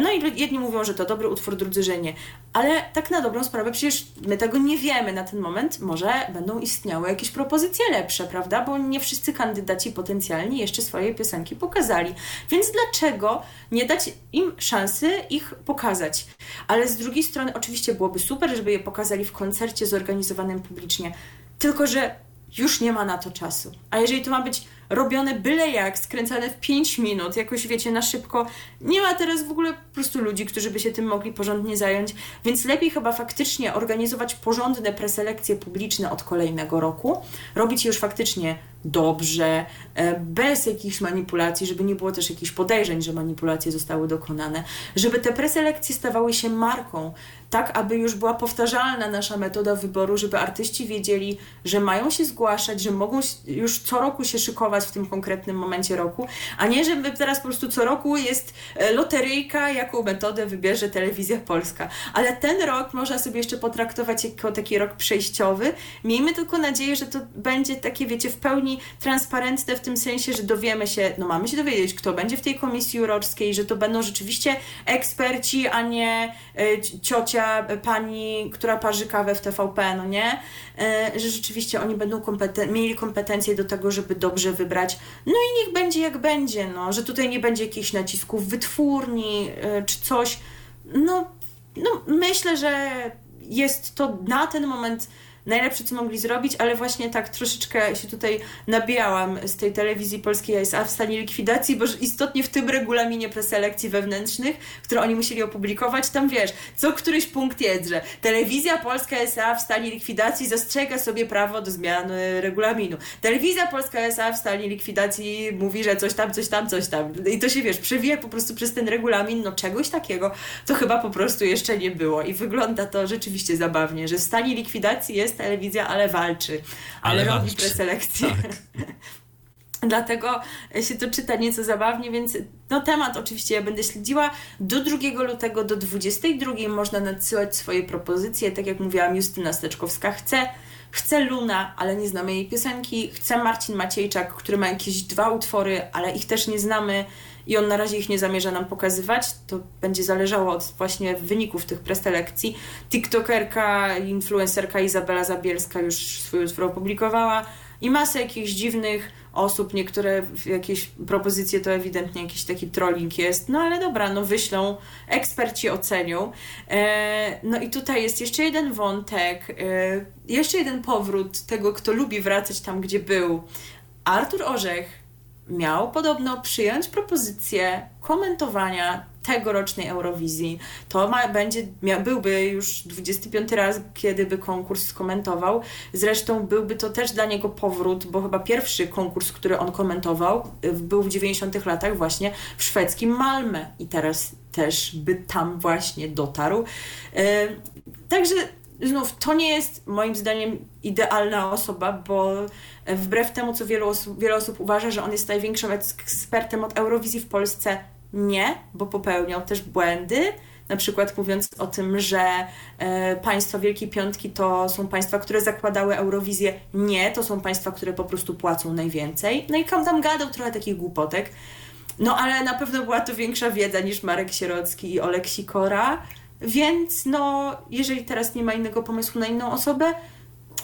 no i jedni mówią, że to dobry utwór, drudzy, że nie. Ale tak na dobrą sprawę, przecież my tego nie wiemy na ten moment. Może będą istniały jakieś propozycje lepsze, prawda? Bo nie wszyscy kandydaci potencjalni jeszcze swoje piosenki pokazali. Więc dlaczego nie dać im szansy ich pokazać? Ale z drugiej strony, oczywiście byłoby super, żeby je pokazali w koncercie zorganizowanym publicznie. Tylko, że już nie ma na to czasu. A jeżeli to ma być robione byle jak, skręcane w 5 minut, jakoś wiecie, na szybko. Nie ma teraz w ogóle po prostu ludzi, którzy by się tym mogli porządnie zająć, więc lepiej chyba faktycznie organizować porządne preselekcje publiczne od kolejnego roku, robić je już faktycznie dobrze, e, bez jakichś manipulacji, żeby nie było też jakichś podejrzeń, że manipulacje zostały dokonane, żeby te preselekcje stawały się marką, tak aby już była powtarzalna nasza metoda wyboru, żeby artyści wiedzieli, że mają się zgłaszać, że mogą już co roku się szykować w tym konkretnym momencie roku, a nie, żeby teraz po prostu co roku jest e, loteryjka, jaką metodę wybierze telewizja polska. Ale ten rok można sobie jeszcze potraktować jako taki rok przejściowy. Miejmy tylko nadzieję, że to będzie takie, wiecie, w pełni transparentne w tym sensie, że dowiemy się, no mamy się dowiedzieć, kto będzie w tej komisji jurorskiej, że to będą rzeczywiście eksperci, a nie e, ciocia, pani, która parzy kawę w TVP, no nie? E, że rzeczywiście oni będą kompeten mieli kompetencje do tego, żeby dobrze wybrać. No i niech będzie jak będzie, no, że tutaj nie będzie jakichś nacisków wytwórni e, czy coś. No, no myślę, że jest to na ten moment najlepsze, co mogli zrobić, ale właśnie tak troszeczkę się tutaj nabijałam z tej telewizji polskiej SA w stanie likwidacji, bo istotnie w tym regulaminie preselekcji wewnętrznych, które oni musieli opublikować, tam wiesz, co któryś punkt jest, że telewizja polska SA w stanie likwidacji zastrzega sobie prawo do zmiany regulaminu. Telewizja polska SA w stanie likwidacji mówi, że coś tam, coś tam, coś tam. I to się wiesz, przewija po prostu przez ten regulamin, no czegoś takiego to chyba po prostu jeszcze nie było. I wygląda to rzeczywiście zabawnie, że w stanie likwidacji jest telewizja, ale walczy, ale, ale robi walczy. preselekcję. Tak. (laughs) Dlatego się to czyta nieco zabawnie, więc no temat oczywiście ja będę śledziła. Do 2 lutego do 22 można nadsyłać swoje propozycje. Tak jak mówiłam, Justyna Steczkowska chce, chce Luna, ale nie znamy jej piosenki, chce Marcin Maciejczak, który ma jakieś dwa utwory, ale ich też nie znamy i on na razie ich nie zamierza nam pokazywać. To będzie zależało od właśnie wyników tych preselekcji. TikTokerka, influencerka Izabela Zabielska już swój utwór opublikowała i masę jakichś dziwnych osób, niektóre jakieś propozycje to ewidentnie jakiś taki trolling jest, no ale dobra, no wyślą, eksperci ocenią. E, no i tutaj jest jeszcze jeden wątek, e, jeszcze jeden powrót tego, kto lubi wracać tam, gdzie był. Artur Orzech miał podobno przyjąć propozycję komentowania tegorocznej Eurowizji. To ma, będzie, mia, byłby już 25 raz, kiedy by konkurs skomentował. Zresztą byłby to też dla niego powrót, bo chyba pierwszy konkurs, który on komentował, y, był w 90 latach właśnie w szwedzkim Malmö i teraz też by tam właśnie dotarł. Yy, także znów to nie jest moim zdaniem idealna osoba, bo wbrew temu, co wielu osób, wiele osób uważa, że on jest największym ekspertem od Eurowizji w Polsce, nie, bo popełniał też błędy. Na przykład mówiąc o tym, że e, państwa Wielkiej Piątki to są państwa, które zakładały Eurowizję. Nie, to są państwa, które po prostu płacą najwięcej. No i tam gadał trochę takich głupotek. No ale na pewno była to większa wiedza niż Marek Sierocki i Olek Sikora. Więc no, jeżeli teraz nie ma innego pomysłu na inną osobę,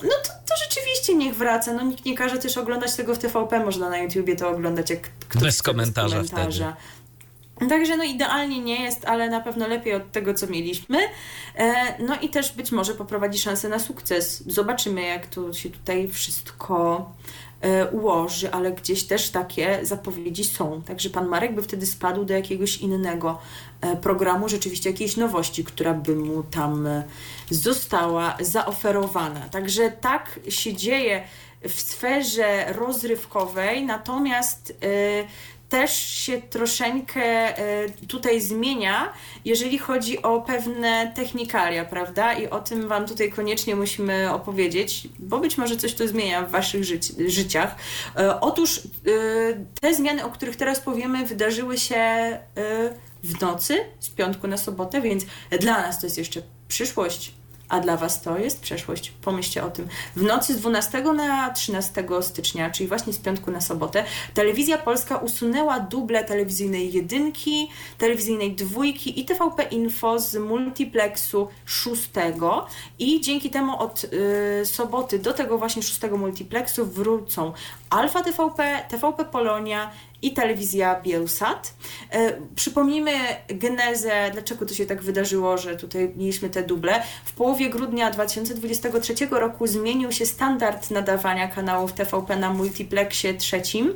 no to, to rzeczywiście niech wraca. No nikt nie każe też oglądać tego w TVP, można na YouTubie to oglądać jak ktoś bez komentarza, bez komentarza. Także no idealnie nie jest, ale na pewno lepiej od tego, co mieliśmy. E, no i też być może poprowadzi szansę na sukces. Zobaczymy, jak to się tutaj wszystko ułoży, ale gdzieś też takie zapowiedzi są. Także pan Marek by wtedy spadł do jakiegoś innego e, programu, rzeczywiście jakiejś nowości, która by mu tam e, została zaoferowana. Także tak się dzieje w sferze rozrywkowej, natomiast też się troszeczkę tutaj zmienia, jeżeli chodzi o pewne technikalia, prawda? I o tym Wam tutaj koniecznie musimy opowiedzieć, bo być może coś to zmienia w Waszych życi życiach. Otóż te zmiany, o których teraz powiemy, wydarzyły się w nocy z piątku na sobotę, więc dla nas to jest jeszcze przyszłość, a dla Was to jest przeszłość. Pomyślcie o tym. W nocy z 12 na 13 stycznia, czyli właśnie z piątku na sobotę, telewizja polska usunęła duble telewizyjnej jedynki, telewizyjnej dwójki i TVP Info z multiplexu szóstego i dzięki temu od y, soboty do tego właśnie szóstego multiplexu wrócą Alfa TVP, TVP Polonia i telewizja Bielsat. E, przypomnijmy genezę, dlaczego to się tak wydarzyło, że tutaj mieliśmy te duble. W połowie grudnia 2023 roku zmienił się standard nadawania kanałów TVP na multiplexie trzecim,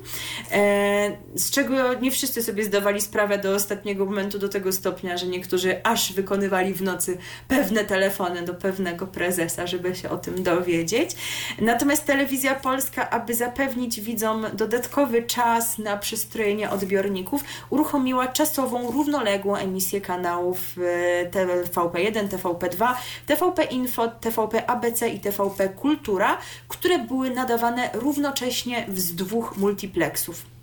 e, z czego nie wszyscy sobie zdawali sprawę do ostatniego momentu, do tego stopnia, że niektórzy aż wykonywali w nocy pewne telefony do pewnego prezesa, żeby się o tym dowiedzieć. Natomiast telewizja polska, aby zapewnić widzom dodatkowy czas na przystępność przystrojenia odbiorników uruchomiła czasową, równoległą emisję kanałów e, TVP1, TVP2, TVP Info, TVP ABC i TVP Kultura, które były nadawane równocześnie z dwóch multiplexów.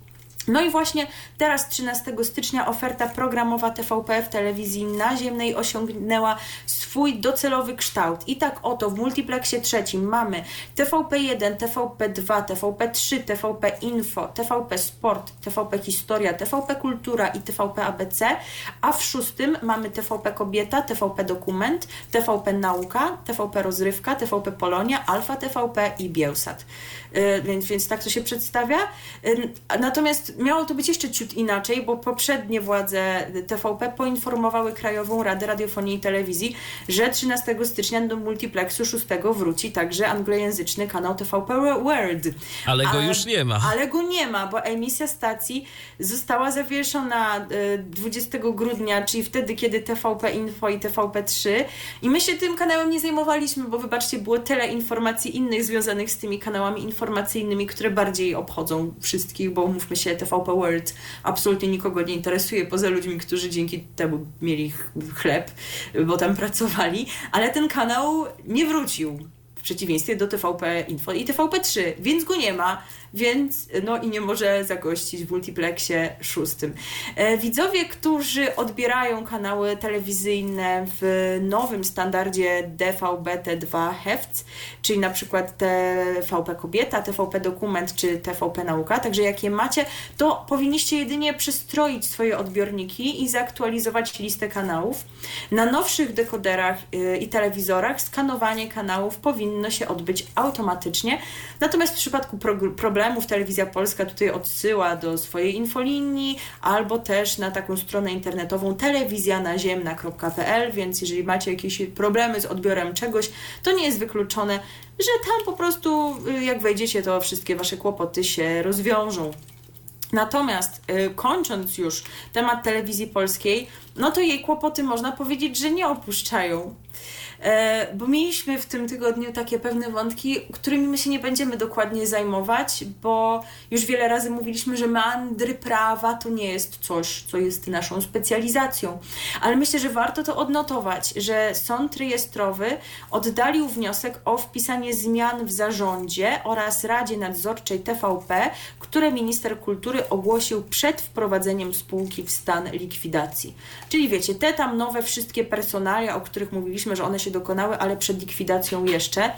No i właśnie teraz 13 stycznia oferta programowa TVP w telewizji naziemnej osiągnęła swój docelowy kształt. I tak oto w multiplexie trzecim mamy TVP1, TVP2, TVP3, TVP Info, TVP Sport, TVP Historia, TVP Kultura i TVP ABC, a w szóstym mamy TVP Kobieta, TVP Dokument, TVP Nauka, TVP Rozrywka, TVP Polonia, Alfa TVP i Bielsat. Y, więc, więc tak to się przedstawia. Natomiast miało to być jeszcze ciut inaczej, bo poprzednie władze TVP poinformowały Krajową Radę Radiofonii i Telewizji, że 13 stycznia do multiplexu 6 wróci także anglojęzyczny kanał TVP World. Ale go już nie ma. Ale go nie ma, bo emisja stacji została zawieszona 20 y, grudnia, czyli wtedy, kiedy TVP Info i TVP3 i my się tym kanałem nie zajmowaliśmy, bo wybaczcie, było tyle informacji innych związanych z tymi kanałami informacyjnymi, informacyjnymi, które bardziej obchodzą wszystkich, bo mówmy się, TVP World absolutnie nikogo nie interesuje, poza ludźmi, którzy dzięki temu mieli chleb, bo tam (laughs) pracowali, ale ten kanał nie wrócił w przeciwieństwie do TVP Info i TVP3, więc go nie ma więc no i nie może zagościć w multiplexie szóstym. E, widzowie, którzy odbierają kanały telewizyjne w nowym standardzie DVB-T2 Hefts, czyli na przykład TVP Kobieta, TVP Dokument czy TVP Nauka, także jak je macie, to powinniście jedynie przestroić swoje odbiorniki i zaktualizować listę kanałów. Na nowszych dekoderach y, i telewizorach skanowanie kanałów powinno się odbyć automatycznie, natomiast w przypadku problemu problemów Telewizja Polska tutaj odsyła do swojej infolinii albo też na taką stronę internetową telewizjanaziemna.pl, więc jeżeli macie jakieś problemy z odbiorem czegoś, to nie jest wykluczone, że tam po prostu y, jak wejdziecie, to wszystkie wasze kłopoty się rozwiążą. Natomiast y, kończąc już temat telewizji polskiej, no to jej kłopoty można powiedzieć, że nie opuszczają. E, bo mieliśmy w tym tygodniu takie pewne wątki, którymi my się nie będziemy dokładnie zajmować, bo już wiele razy mówiliśmy, że mandry prawa to nie jest coś, co jest naszą specjalizacją. Ale myślę, że warto to odnotować, że sąd rejestrowy oddalił wniosek o wpisanie zmian w zarządzie oraz Radzie Nadzorczej TVP, które minister kultury ogłosił przed wprowadzeniem spółki w stan likwidacji. Czyli wiecie, te tam nowe wszystkie personalia, o których mówiliśmy, że one się dokonały, ale przed likwidacją jeszcze.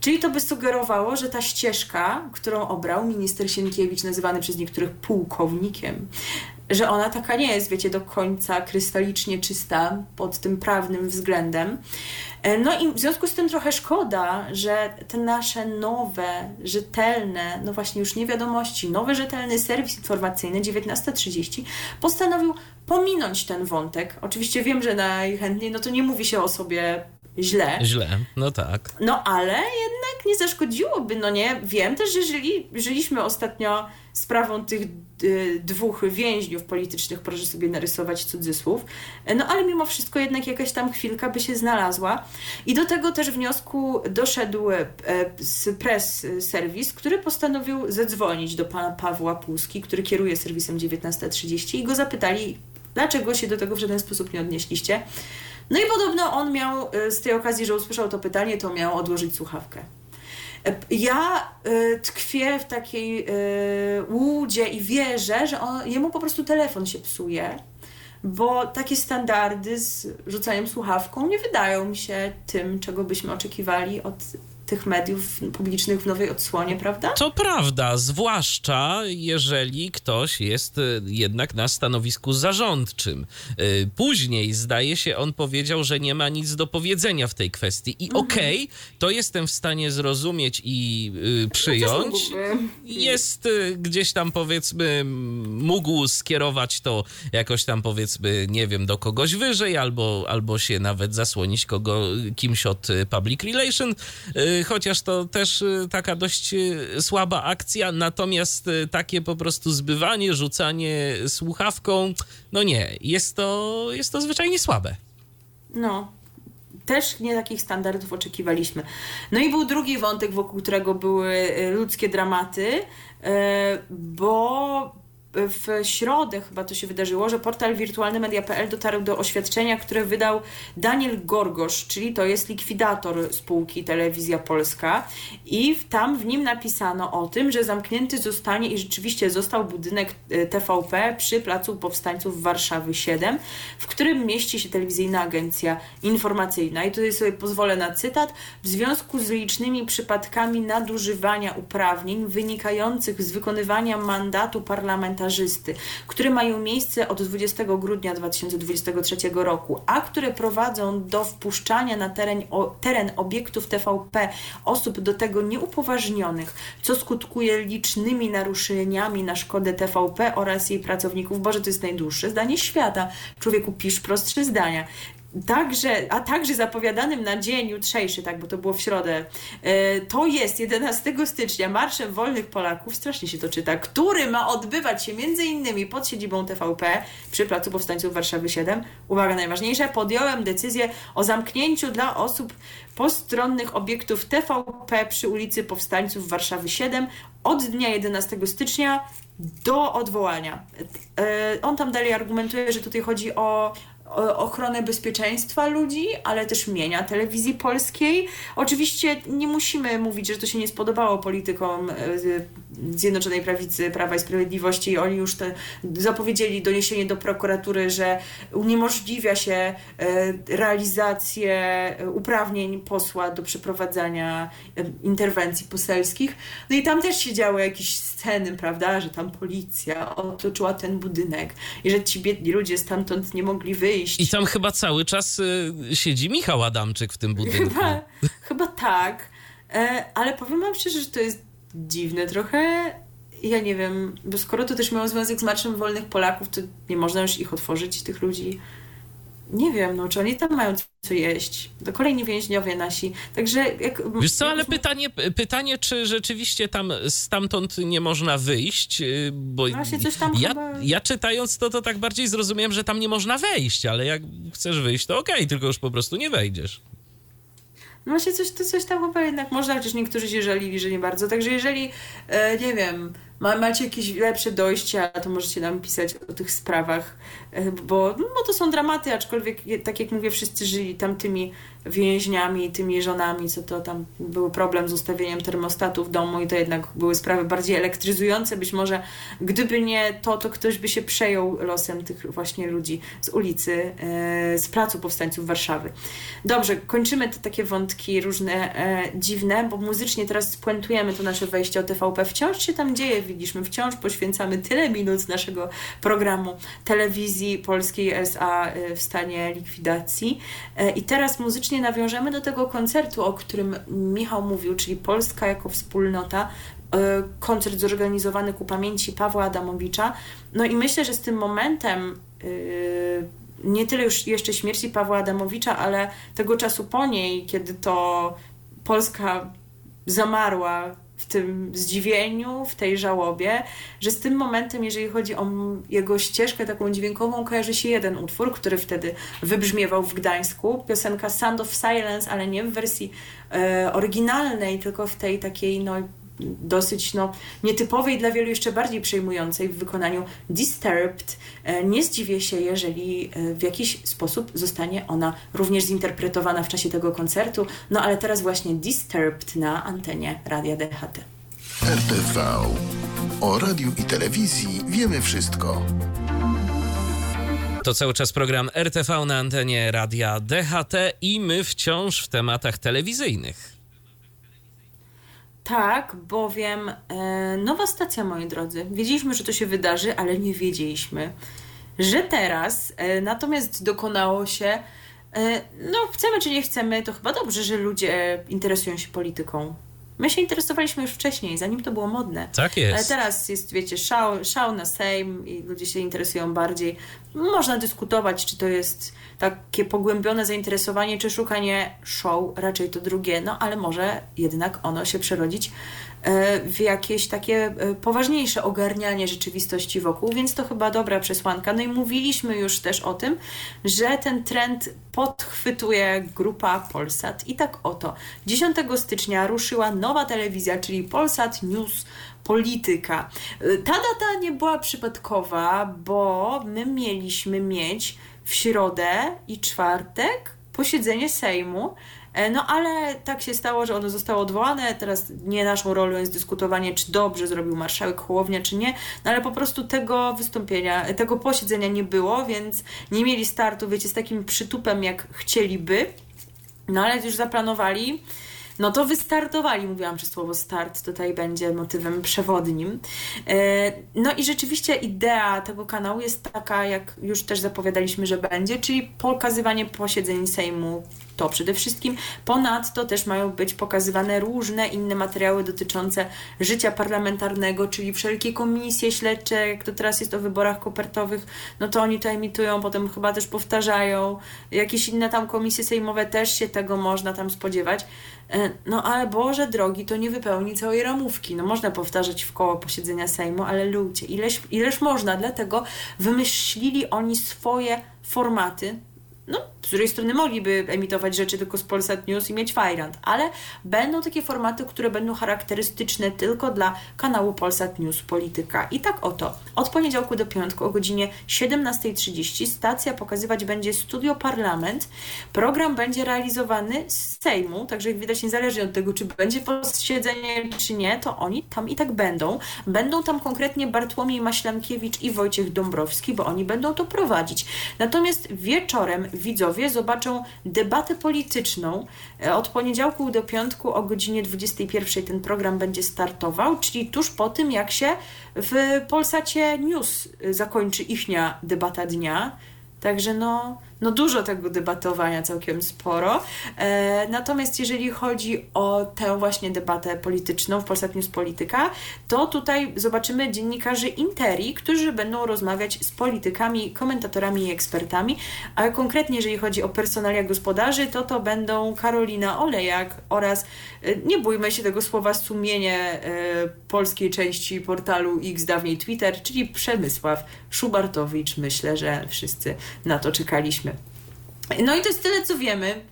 Czyli to by sugerowało, że ta ścieżka, którą obrał minister Sienkiewicz, nazywany przez niektórych pułkownikiem, że ona taka nie jest, wiecie, do końca krystalicznie czysta pod tym prawnym względem. E, no i w związku z tym trochę szkoda, że te nasze nowe, rzetelne, no właśnie już nie wiadomości, nowy rzetelny serwis informacyjny 19.30 postanowił pominąć ten wątek. Oczywiście wiem, że najchętniej no to nie mówi się o sobie źle. Źle, no tak. No ale jednak nie zaszkodziłoby, no nie? Wiem też, że żyli, żyliśmy ostatnio sprawą tych y, dwóch więźniów politycznych, proszę sobie narysować cudzysłów, no ale mimo wszystko jednak jakaś tam chwilka by się znalazła. I do tego też wniosku doszedł e, z press serwis, który postanowił zadzwonić do pana Pawła Płuski, który kieruje serwisem 1930 i go zapytali, dlaczego się do tego w żaden sposób nie odnieśliście. No i podobno on miał e, z tej okazji, że usłyszał to pytanie, to miał odłożyć słuchawkę. E, ja y, tkwię w takiej łudzie i wierzę, że on, jemu po prostu telefon się psuje, bo takie standardy z rzucaniem słuchawką nie wydają mi się tym, czego byśmy oczekiwali od tych mediów publicznych w nowej odsłonie, prawda? To prawda, zwłaszcza jeżeli ktoś jest e, jednak na stanowisku zarządczym. E, później, zdaje się, on powiedział, że nie ma nic do powiedzenia w tej kwestii. I mhm. okej, okay, to jestem w stanie zrozumieć i y, przyjąć. Jest y, gdzieś tam, powiedzmy, mógł skierować to jakoś tam, powiedzmy, nie wiem, do kogoś wyżej, albo, albo się nawet zasłonić kogo, kimś od public relation chociaż to też y, taka dość y, słaba akcja, natomiast y, takie po prostu zbywanie, rzucanie słuchawką, no nie, jest to, jest to zwyczajnie słabe. No, też nie takich standardów oczekiwaliśmy. No i był drugi wątek, wokół którego były ludzkie dramaty, bo w środę chyba to się wydarzyło, że portal wirtualnymedia.pl dotarł do oświadczenia, które wydał Daniel Gorgosz, czyli to jest likwidator spółki Telewizja Polska i tam w nim napisano o tym, że zamknięty zostanie i rzeczywiście został budynek e, TVP przy Placu Powstańców Warszawy 7, w którym mieści się telewizyjna agencja informacyjna i tutaj sobie pozwolę na cytat. W związku z licznymi przypadkami nadużywania uprawnień wynikających z wykonywania mandatu parlamentarnego parlamentarzysty, które mają miejsce od 20 grudnia 2023 roku, a które prowadzą do wpuszczania na teren, o, teren obiektów TVP osób do tego nieupoważnionych, co skutkuje licznymi naruszeniami na szkodę TVP oraz jej pracowników. Boże, to jest najdłuższe zdanie świata. Człowieku, pisz prostsze zdania. Także, a także zapowiadanym na dzień jutrzejszy, tak, bo to było w środę, e, to jest 11 stycznia Marszem Wolnych Polaków, strasznie się to czyta, który ma odbywać się między innymi pod siedzibą TVP przy Placu Powstańców Warszawy 7. Uwaga, najważniejsze, podjąłem decyzję o zamknięciu dla osób postronnych obiektów TVP przy ulicy Powstańców Warszawy 7 od dnia 11 stycznia do odwołania. E, on tam dalej argumentuje, że tutaj chodzi o ochronę bezpieczeństwa ludzi, ale też mienia telewizji polskiej. Oczywiście nie musimy mówić, że to się nie spodobało politykom e, Zjednoczonej Prawicy, Prawa i Sprawiedliwości. Oni już te zapowiedzieli doniesienie do prokuratury, że uniemożliwia się e, realizację uprawnień posła do przeprowadzania e, interwencji poselskich. No i tam też się działy jakieś sceny, prawda, że tam policja otoczyła ten budynek i że ci biedni ludzie stamtąd nie mogli wyjść. I tam chyba cały czas y, siedzi Michał Adamczyk w tym budynku. Chyba, chyba tak, e, ale powiem wam szczerze, że to jest dziwne trochę. Ja nie wiem, bo skoro to też miało związek z Marszem Wolnych Polaków, to nie można już ich otworzyć, tych ludzi nie wiem, no, czy oni tam mają co jeść. To kolejni więźniowie nasi. Także jak... Wiesz co, ale pytanie, pytanie, czy rzeczywiście tam stamtąd nie można wyjść, y, bo Właśnie coś tam ja, chyba... ja czytając to, to tak bardziej zrozumiałem, że tam nie można wejść, ale jak chcesz wyjść, to okej, okay, tylko już po prostu nie wejdziesz. No właśnie coś, to coś tam chyba jednak można, chociaż niektórzy się żalili, że nie bardzo. Także jeżeli, e, nie wiem, ma, macie jakieś lepsze dojścia, to możecie nam pisać o tych sprawach, e, bo no, to są dramaty, aczkolwiek, tak jak mówię, wszyscy żyli tam tymi więźniami, tymi żonami, co to tam był problem z ustawieniem termostatu w domu i to jednak były sprawy bardziej elektryzujące. Być może gdyby nie to, to ktoś by się przejął losem tych właśnie ludzi z ulicy, e, z Placu Powstańców Warszawy. Dobrze, kończymy te takie wątki różne, e, dziwne, bo muzycznie teraz spuentujemy to nasze wejście o TVP. Wciąż się tam dzieje, widzieliśmy, wciąż poświęcamy tyle minut naszego programu telewizji polskiej SA e, w stanie likwidacji. I teraz muzycznie nawiążemy do tego koncertu, o którym Michał mówił, czyli Polska jako wspólnota, e, koncert zorganizowany ku pamięci Pawła Adamowicza. No i myślę, że z tym momentem e, nie tyle już jeszcze śmierci Pawła Adamowicza, ale tego czasu po niej, kiedy to Polska zamarła w tym zdziwieniu, w tej żałobie, że z tym momentem, jeżeli chodzi o jego ścieżkę taką dźwiękową, kojarzy się jeden utwór, który wtedy wybrzmiewał w Gdańsku. Piosenka Sound of Silence, ale nie w wersji e, oryginalnej, tylko w tej takiej no, dosyć no, nietypowej, dla wielu jeszcze bardziej przejmującej w wykonaniu Disturbed. E, nie zdziwię się, jeżeli e, w jakiś sposób zostanie ona również zinterpretowana w czasie tego koncertu. No ale teraz właśnie Disturbed na antenie Radia DHT. RTV. O radiu i telewizji wiemy wszystko. To cały czas program RTV na antenie Radia DHT i my wciąż w tematach telewizyjnych. Tak, bowiem e, nowa stacja, moi drodzy. Wiedzieliśmy, że to się wydarzy, ale nie wiedzieliśmy, że teraz e, natomiast dokonało się. E, no, chcemy czy nie chcemy, to chyba dobrze, że ludzie interesują się polityką. My się interesowaliśmy już wcześniej, zanim to było modne. Tak jest. Ale teraz jest, wiecie, szał, szał na Sejm i ludzie się interesują bardziej. Można dyskutować, czy to jest takie pogłębione zainteresowanie, czy szukanie show, raczej to drugie, no ale może jednak ono się przerodzić w jakieś takie e, poważniejsze ogarnianie rzeczywistości wokół, więc to chyba dobra przesłanka. No i mówiliśmy już też o tym, że ten trend podchwytuje grupa Polsat. I tak oto, 10 stycznia ruszyła nowa telewizja, czyli Polsat News Polityka. E, ta data nie była przypadkowa, bo my mieliśmy mieć w środę i czwartek posiedzenie Sejmu. E, no ale tak się stało, że ono zostało odwołane. Teraz nie naszą rolą jest dyskutowanie, czy dobrze zrobił marszałek Hołownia, czy nie. No ale po prostu tego wystąpienia, tego posiedzenia nie było, więc nie mieli startu, wiecie, z takim przytupem, jak chcieliby. No ale już zaplanowali no to wystartowali. Mówiłam, że słowo start tutaj będzie motywem przewodnim. E, no i rzeczywiście idea tego kanału jest taka, jak już też zapowiadaliśmy, że będzie, czyli pokazywanie posiedzeń Sejmu to przede wszystkim. Ponadto też mają być pokazywane różne inne materiały dotyczące życia parlamentarnego, czyli wszelkie komisje śledcze, jak to teraz jest o wyborach kopertowych, no to oni to emitują, potem chyba też powtarzają. Jakieś inne tam komisje sejmowe też się tego można tam spodziewać. E, no ale Boże drogi, to nie wypełni całej ramówki. No można powtarzać w koło posiedzenia Sejmu, ale ludzie, ileż, ileż można, dlatego wymyślili oni swoje formaty, no, z drugiej strony mogliby emitować rzeczy tylko z Polsat News i mieć Fajrant, ale będą takie formaty, które będą charakterystyczne tylko dla kanału Polsat News Polityka. I tak oto, od poniedziałku do piątku o godzinie 17.30 stacja pokazywać będzie Studio Parlament. Program będzie realizowany z Sejmu, także jak widać niezależnie od tego, czy będzie posiedzenie, czy nie, to oni tam i tak będą. Będą tam konkretnie Bartłomiej Maślankiewicz i Wojciech Dąbrowski, bo oni będą to prowadzić. Natomiast wieczorem widzowie zobaczą debatę polityczną. E, od poniedziałku do piątku o godzinie 21 ten program będzie startował, czyli tuż po tym, jak się w Polsacie News zakończy ichnia debata dnia. Także no, no dużo tego debatowania, całkiem sporo. E, natomiast jeżeli chodzi o tę właśnie debatę polityczną w Polsat News Polityka, to tutaj zobaczymy dziennikarzy Interi, którzy będą rozmawiać z politykami, komentatorami i ekspertami, a konkretnie jeżeli chodzi o personalia gospodarzy, to to będą Karolina Olejak oraz, e, nie bójmy się tego słowa, sumienie e, polskiej części portalu X, dawniej Twitter, czyli Przemysław Szubartowicz. Myślę, że wszyscy na to czekaliśmy. No i to jest tyle, co wiemy.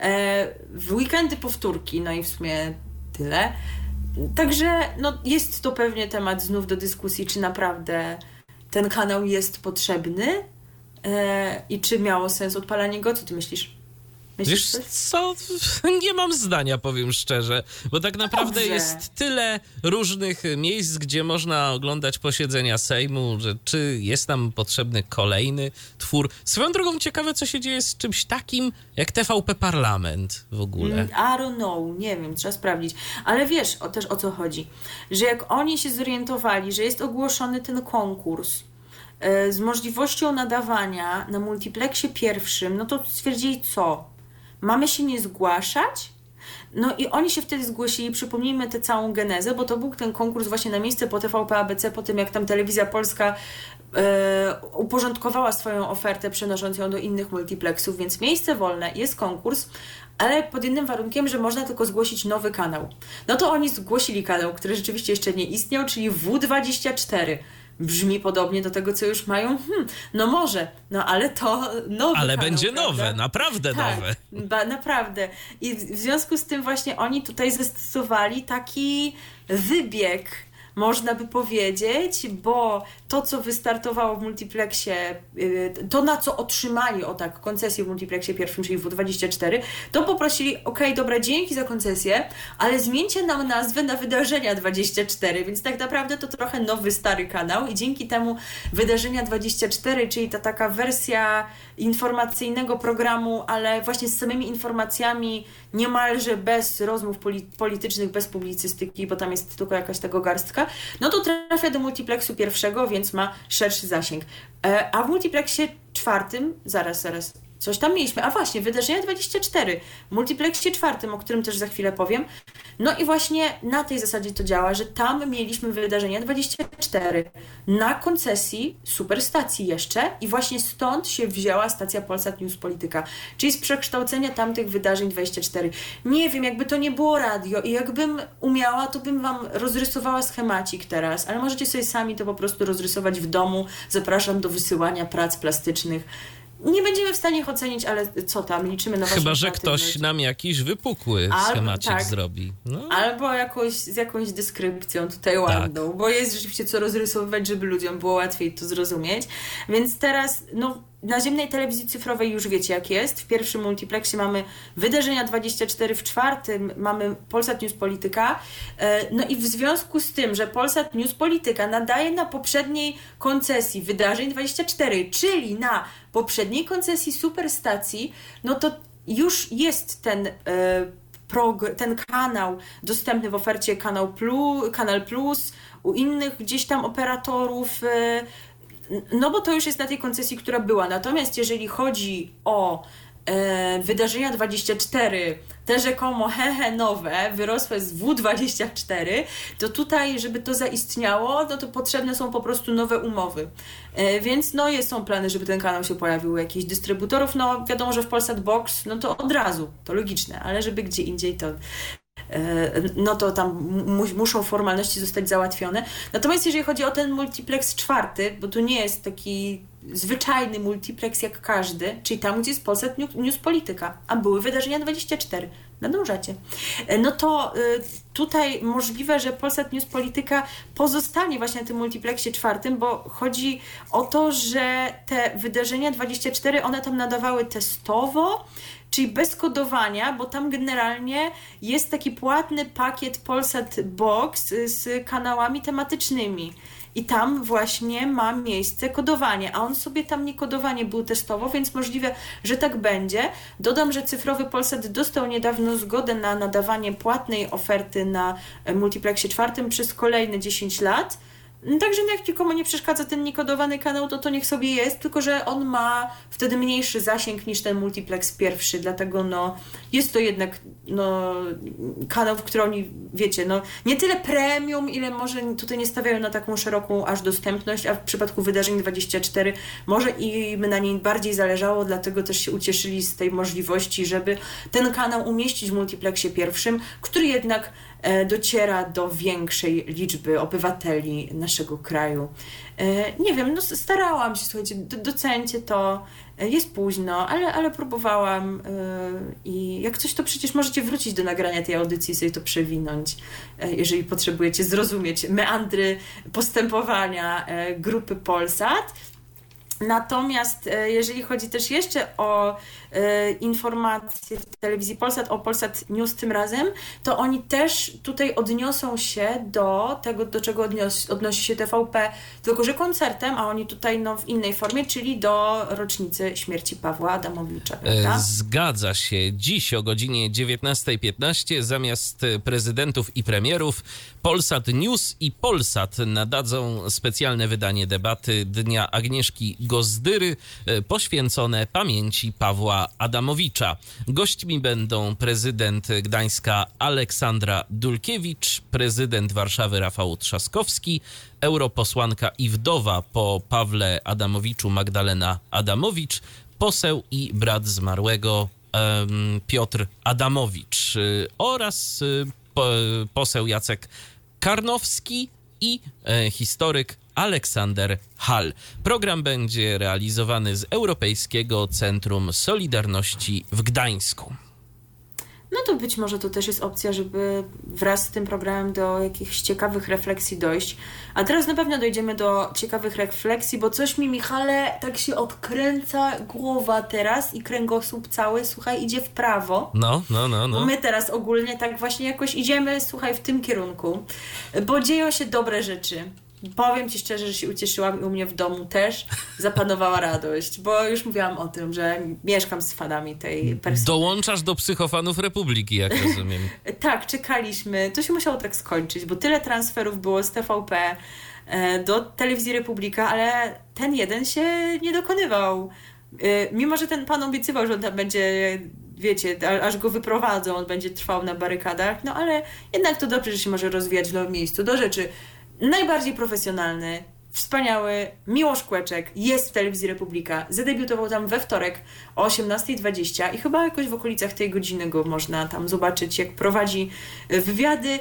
E, w weekendy powtórki, no i w sumie tyle. Także no, jest to pewnie temat znów do dyskusji, czy naprawdę ten kanał jest potrzebny e, i czy miało sens odpalanie go. Co ty myślisz? Myślisz Wiesz co, (laughs) nie mam zdania, powiem szczerze, bo tak naprawdę Dobrze. jest tyle różnych miejsc, gdzie można oglądać posiedzenia Sejmu, że czy jest tam potrzebny kolejny twór. Swoją drogą ciekawe, co się dzieje z czymś takim jak TVP Parlament w ogóle. Mm, I don't know, nie wiem, trzeba sprawdzić. Ale wiesz o, też o co chodzi, że jak oni się zorientowali, że jest ogłoszony ten konkurs, e, z możliwością nadawania na multiplexie pierwszym, no to stwierdzili co? Mamy się nie zgłaszać? No i oni się wtedy zgłosili, przypomnijmy tę całą genezę, bo to był ten konkurs właśnie na miejsce po TVP ABC, po tym jak tam Telewizja Polska uporządkowała swoją ofertę, przenosząc ją do innych multiplexów, więc miejsce wolne, jest konkurs, ale pod jednym warunkiem, że można tylko zgłosić nowy kanał. No to oni zgłosili kanał, który rzeczywiście jeszcze nie istniał, czyli W24 brzmi podobnie do tego, co już mają. Hmm, no może, no ale to nowe. Ale kanał, będzie prawda? nowe, naprawdę tak, nowe. Ba, naprawdę. I w, w związku z tym właśnie oni tutaj zastosowali taki wybieg można by powiedzieć, bo to, co wystartowało w multiplexie, y, to na co otrzymali o tak koncesję w multiplexie pierwszym, czyli W24, to poprosili, ok, dobra, dzięki za koncesję, ale zmieńcie nam nazwę na Wydarzenia 24, więc tak naprawdę to trochę nowy, stary kanał i dzięki temu Wydarzenia 24, czyli ta taka wersja informacyjnego programu, ale właśnie z samymi informacjami, niemalże bez rozmów politycznych, bez publicystyki, bo tam jest tylko jakaś tego garstka, no to trafia do multiplexu pierwszego, więc ma szerszy zasięg. E, a w multiplexie czwartym, zaraz, zaraz, Coś tam mieliśmy. A właśnie, wydarzenia 24, w multiplexie czwartym, o którym też za chwilę powiem. No i właśnie na tej zasadzie to działa, że tam mieliśmy wydarzenia 24 na koncesji superstacji jeszcze i właśnie stąd się wzięła stacja Polsat News Polityka, czyli z przekształcenia tamtych wydarzeń 24. Nie wiem, jakby to nie było radio i jakbym umiała, to bym wam rozrysowała schemacik teraz, ale możecie sobie sami to po prostu rozrysować w domu. Zapraszam do wysyłania prac plastycznych nie będziemy w stanie ich ocenić, ale co tam, liczymy na Chyba, że ktoś nam jakiś wypukły Albo, schemacik tak. zrobi. No. Albo jakoś, z jakąś dyskrypcją tutaj ładną, tak. bo jest rzeczywiście co rozrysowywać, żeby ludziom było łatwiej to zrozumieć. Więc teraz, no na ziemnej telewizji cyfrowej już wiecie jak jest. W pierwszym multiplexie mamy Wydarzenia 24, w czwartym mamy Polsat News Polityka. E, no i w związku z tym, że Polsat News Polityka nadaje na poprzedniej koncesji Wydarzeń 24, czyli na poprzedniej koncesji Superstacji, no to już jest ten e, ten kanał dostępny w ofercie Kanał Plus, Kanal Plus, u innych gdzieś tam operatorów e, no bo to już jest na tej koncesji, która była. Natomiast jeżeli chodzi o e, wydarzenia 24, te rzekomo (laughs) hehe nowe, wyrosłe z W24, to tutaj, żeby to zaistniało, no to potrzebne są po prostu nowe umowy. E, więc no jest, są plany, żeby ten kanał się pojawił u jakichś dystrybutorów. No wiadomo, że w Polsat Box, no to od razu, to logiczne, ale żeby gdzie indziej to no to tam mu muszą formalności zostać załatwione. Natomiast jeżeli chodzi o ten multiplex czwarty, bo tu nie jest taki zwyczajny multiplex jak każdy, czyli tam, gdzie jest Polsat News Polityka, a były wydarzenia 24, nadążacie, e, no to e, tutaj możliwe, że Polsat News Polityka pozostanie właśnie na tym multiplexie czwartym, bo chodzi o to, że te wydarzenia 24, one tam nadawały testowo, czyli bez kodowania, bo tam generalnie jest taki płatny pakiet Polsat Box z kanałami tematycznymi. I tam właśnie ma miejsce kodowanie, a on sobie tam nie kodowanie był testowo, więc możliwe, że tak będzie. Dodam, że cyfrowy Polsat dostał niedawno zgodę na nadawanie płatnej oferty na multiplexie czwartym przez kolejne 10 lat. Także no jak nikomu nie przeszkadza ten niekodowany kanał, to to niech sobie jest, tylko że on ma wtedy mniejszy zasięg niż ten multiplex pierwszy, dlatego no jest to jednak no, kanał, w którym wiecie, no nie tyle premium, ile może tutaj nie stawiają na taką szeroką aż dostępność, a w przypadku wydarzeń 24 może im na niej bardziej zależało, dlatego też się ucieszyli z tej możliwości, żeby ten kanał umieścić w multiplexie pierwszym, który jednak dociera do większej liczby obywateli naszego kraju. E, nie wiem, no starałam się, słuchajcie, docencie to, e, jest późno, ale, ale próbowałam i jak coś, to przecież możecie wrócić do nagrania tej audycji i sobie to przewinąć, jeżeli potrzebujecie zrozumieć meandry postępowania grupy Polsat. Natomiast jeżeli chodzi też jeszcze o E, informacje w telewizji Polsat o Polsat News tym razem, to oni też tutaj odniosą się do tego, do czego odnios, odnosi się TVP, tylko że koncertem, a oni tutaj no, w innej formie, czyli do rocznicy śmierci Pawła Adamowicza. E, prawda? Zgadza się. Dziś o godzinie 19.15 zamiast prezydentów i premierów Polsat News i Polsat nadadzą specjalne wydanie debaty Dnia Agnieszki Gozdyry e, poświęcone pamięci Pawła Adamowicza. Gośćmi będą prezydent Gdańska Aleksandra Dulkiewicz, prezydent Warszawy Rafał Trzaskowski, europosłanka i wdowa po Pawle Adamowiczu Magdalena Adamowicz, poseł i brat zmarłego Piotr Adamowicz y, oraz y, poseł Jacek Karnowski i e, historyk Aleksander Hall. Program będzie realizowany z Europejskiego Centrum Solidarności w Gdańsku no to być może to też jest opcja, żeby wraz z tym programem do jakichś ciekawych refleksji dojść. A teraz na pewno dojdziemy do ciekawych refleksji, bo coś mi, Michale, tak się odkręca głowa teraz i kręgosłup cały, słuchaj, idzie w prawo. No, no, no, no. My teraz ogólnie tak właśnie jakoś idziemy, słuchaj, w tym kierunku, bo dzieją się dobre rzeczy. Powiem Ci szczerze, że się ucieszyłam i u mnie w domu też zapanowała radość, bo już mówiłam o tym, że mieszkam z fanami tej persony. Dołączasz do psychofanów Republiki, jak rozumiem. (laughs) tak, czekaliśmy. To się musiało tak skończyć, bo tyle transferów było z TVP e, do Telewizji Republika, ale ten jeden się nie dokonywał. E, mimo, że ten pan obiecywał, że on tam będzie wiecie, aż go wyprowadzą, on będzie trwał na barykadach, no ale jednak to dobrze, że się może rozwijać w nowym miejscu. Do rzeczy, najbardziej profesjonalny, wspaniały Miłosz Kłeczek jest w Telewizji Republika. Zadebiutował tam we wtorek o 18.20 i chyba jakoś w okolicach tej godziny go można tam zobaczyć, jak prowadzi e, wywiady.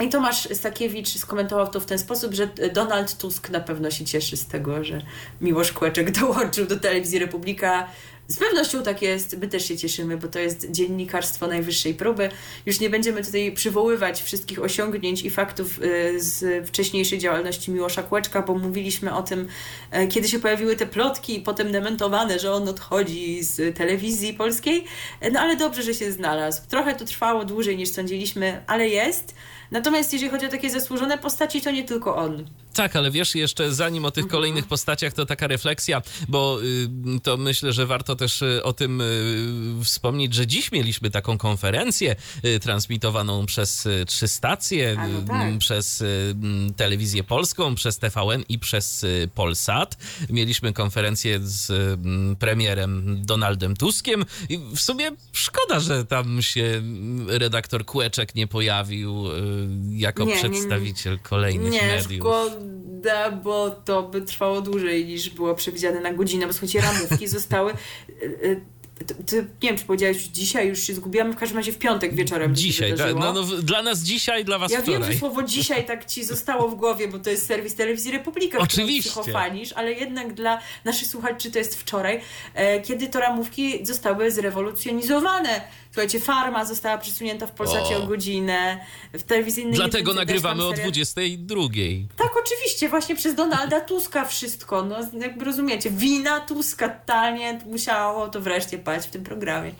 I Tomasz Stakiewicz skomentował to w ten sposób, że Donald Tusk na pewno się cieszy z tego, że Miłosz Kłeczek dołączył do Telewizji Republika. Z pewnością tak jest, my też się cieszymy, bo to jest dziennikarstwo najwyższej próby. Już nie będziemy tutaj przywoływać wszystkich osiągnięć i faktów y, z wcześniejszej działalności Miłosza Kłeczka, bo mówiliśmy o tym, e, kiedy się pojawiły te plotki, potem dementowane, że on odchodzi z telewizji polskiej. E, no ale dobrze, że się znalazł. Trochę to trwało dłużej niż sądziliśmy, ale jest. Natomiast jeżeli chodzi o takie zasłużone postaci, to nie tylko on. Tak, ale wiesz, jeszcze zanim o tych mhm. kolejnych postaciach, to taka refleksja, bo y, to myślę, że warto też y, o tym y, wspomnieć, że dziś mieliśmy taką konferencję transmitowaną przez trzy stacje, no tak. przez telewizję polską, przez TVN i przez Polsat. Mieliśmy konferencję z premierem Donaldem Tuskiem i w sumie szkoda, że tam się redaktor Kłeczek nie pojawił jako nie, przedstawiciel nie, nie. kolejnych mediów. Szkoda, bo to by trwało dłużej niż było przewidziane na godzinę, bo słuchajcie, ramówki (laughs) zostały y, y, ty, ty, nie wiem, czy powiedziałeś dzisiaj, już się zgubiłam, w każdym razie w piątek wieczorem. Dzisiaj, tak. No, no, dla nas dzisiaj, dla was ja wczoraj. Ja wiem, że słowo (laughs) dzisiaj tak ci zostało w głowie, bo to jest serwis Telewizji Republika, Oczywiście. psychofanisz, ale jednak dla naszych słuchaczy to jest wczoraj, e, kiedy to ramówki zostały zrewolucjonizowane Słuchajcie, farma została przesunięta w Polsacie o, o godzinę, w telewizyjnej Dlatego nagrywamy o 22. Tak, oczywiście, właśnie przez Donalda Tuska wszystko. No, jakby rozumiecie, wina Tuska totalnie musiało to wreszcie paść w tym programie.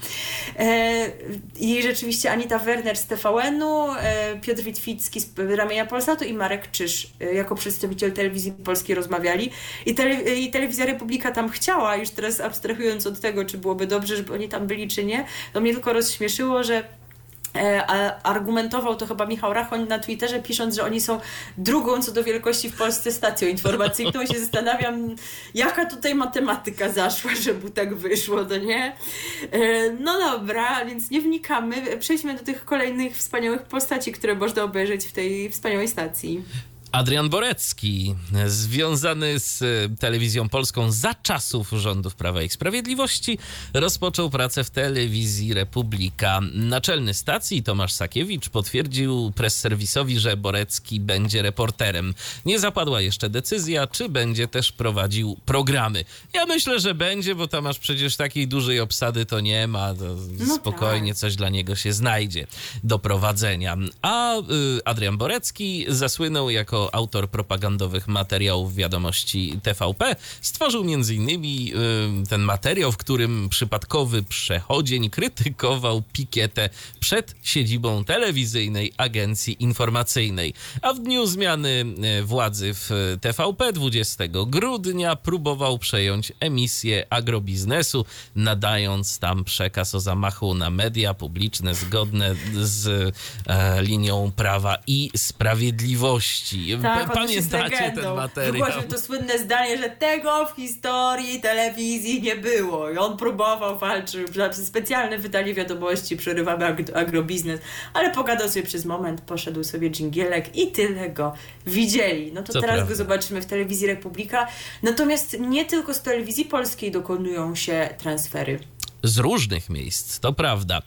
E, I rzeczywiście Anita Werner z TVN-u, e, Piotr Witwicki z ramienia Polsatu i Marek Czyż e, jako przedstawiciel telewizji polskiej rozmawiali. I, tele, I Telewizja Republika tam chciała, już teraz abstrahując od tego, czy byłoby dobrze, żeby oni tam byli, czy nie, to mnie tylko rozśmieszyło, że e, argumentował to chyba Michał Rachoń na Twitterze, pisząc, że oni są drugą co do wielkości w Polsce stacją informacyjną. I się zastanawiam, jaka tutaj matematyka zaszła, żeby tak wyszło, to nie? E, no dobra, więc nie wnikamy. Przejdźmy do tych kolejnych wspaniałych postaci, które można obejrzeć w tej wspaniałej stacji. Adrian Borecki, związany z e, telewizją polską za czasów rządów Prawa i Sprawiedliwości, rozpoczął pracę w telewizji Republika. Naczelny stacji Tomasz Sakiewicz potwierdził press-serwisowi, że Borecki będzie reporterem. Nie zapadła jeszcze decyzja, czy będzie też prowadził programy. Ja myślę, że będzie, bo Tomasz przecież takiej dużej obsady to nie ma. To no spokojnie tak. coś dla niego się znajdzie do prowadzenia. A y, Adrian Borecki zasłynął jako autor propagandowych materiałów wiadomości TVP, stworzył m.in. ten materiał, w którym przypadkowy przechodzień krytykował pikietę przed siedzibą telewizyjnej agencji informacyjnej. A w dniu zmiany y, władzy w TVP 20 grudnia próbował przejąć emisję agrobiznesu, nadając tam przekaz o zamachu na media publiczne zgodne z e, linią prawa i sprawiedliwości Tak, Pamiętacie ten materiał? Wygłosił to słynne zdanie, że tego w historii telewizji nie było. I on próbował, walczył, specjalne wydanie wiadomości, przerywamy agrobiznes, ale pogadał sobie przez moment, poszedł sobie dżingielek i tyle go widzieli. No to Co teraz prawda. go zobaczymy w telewizji Republika. Natomiast nie tylko z telewizji polskiej dokonują się transfery z różnych miejsc, to prawda.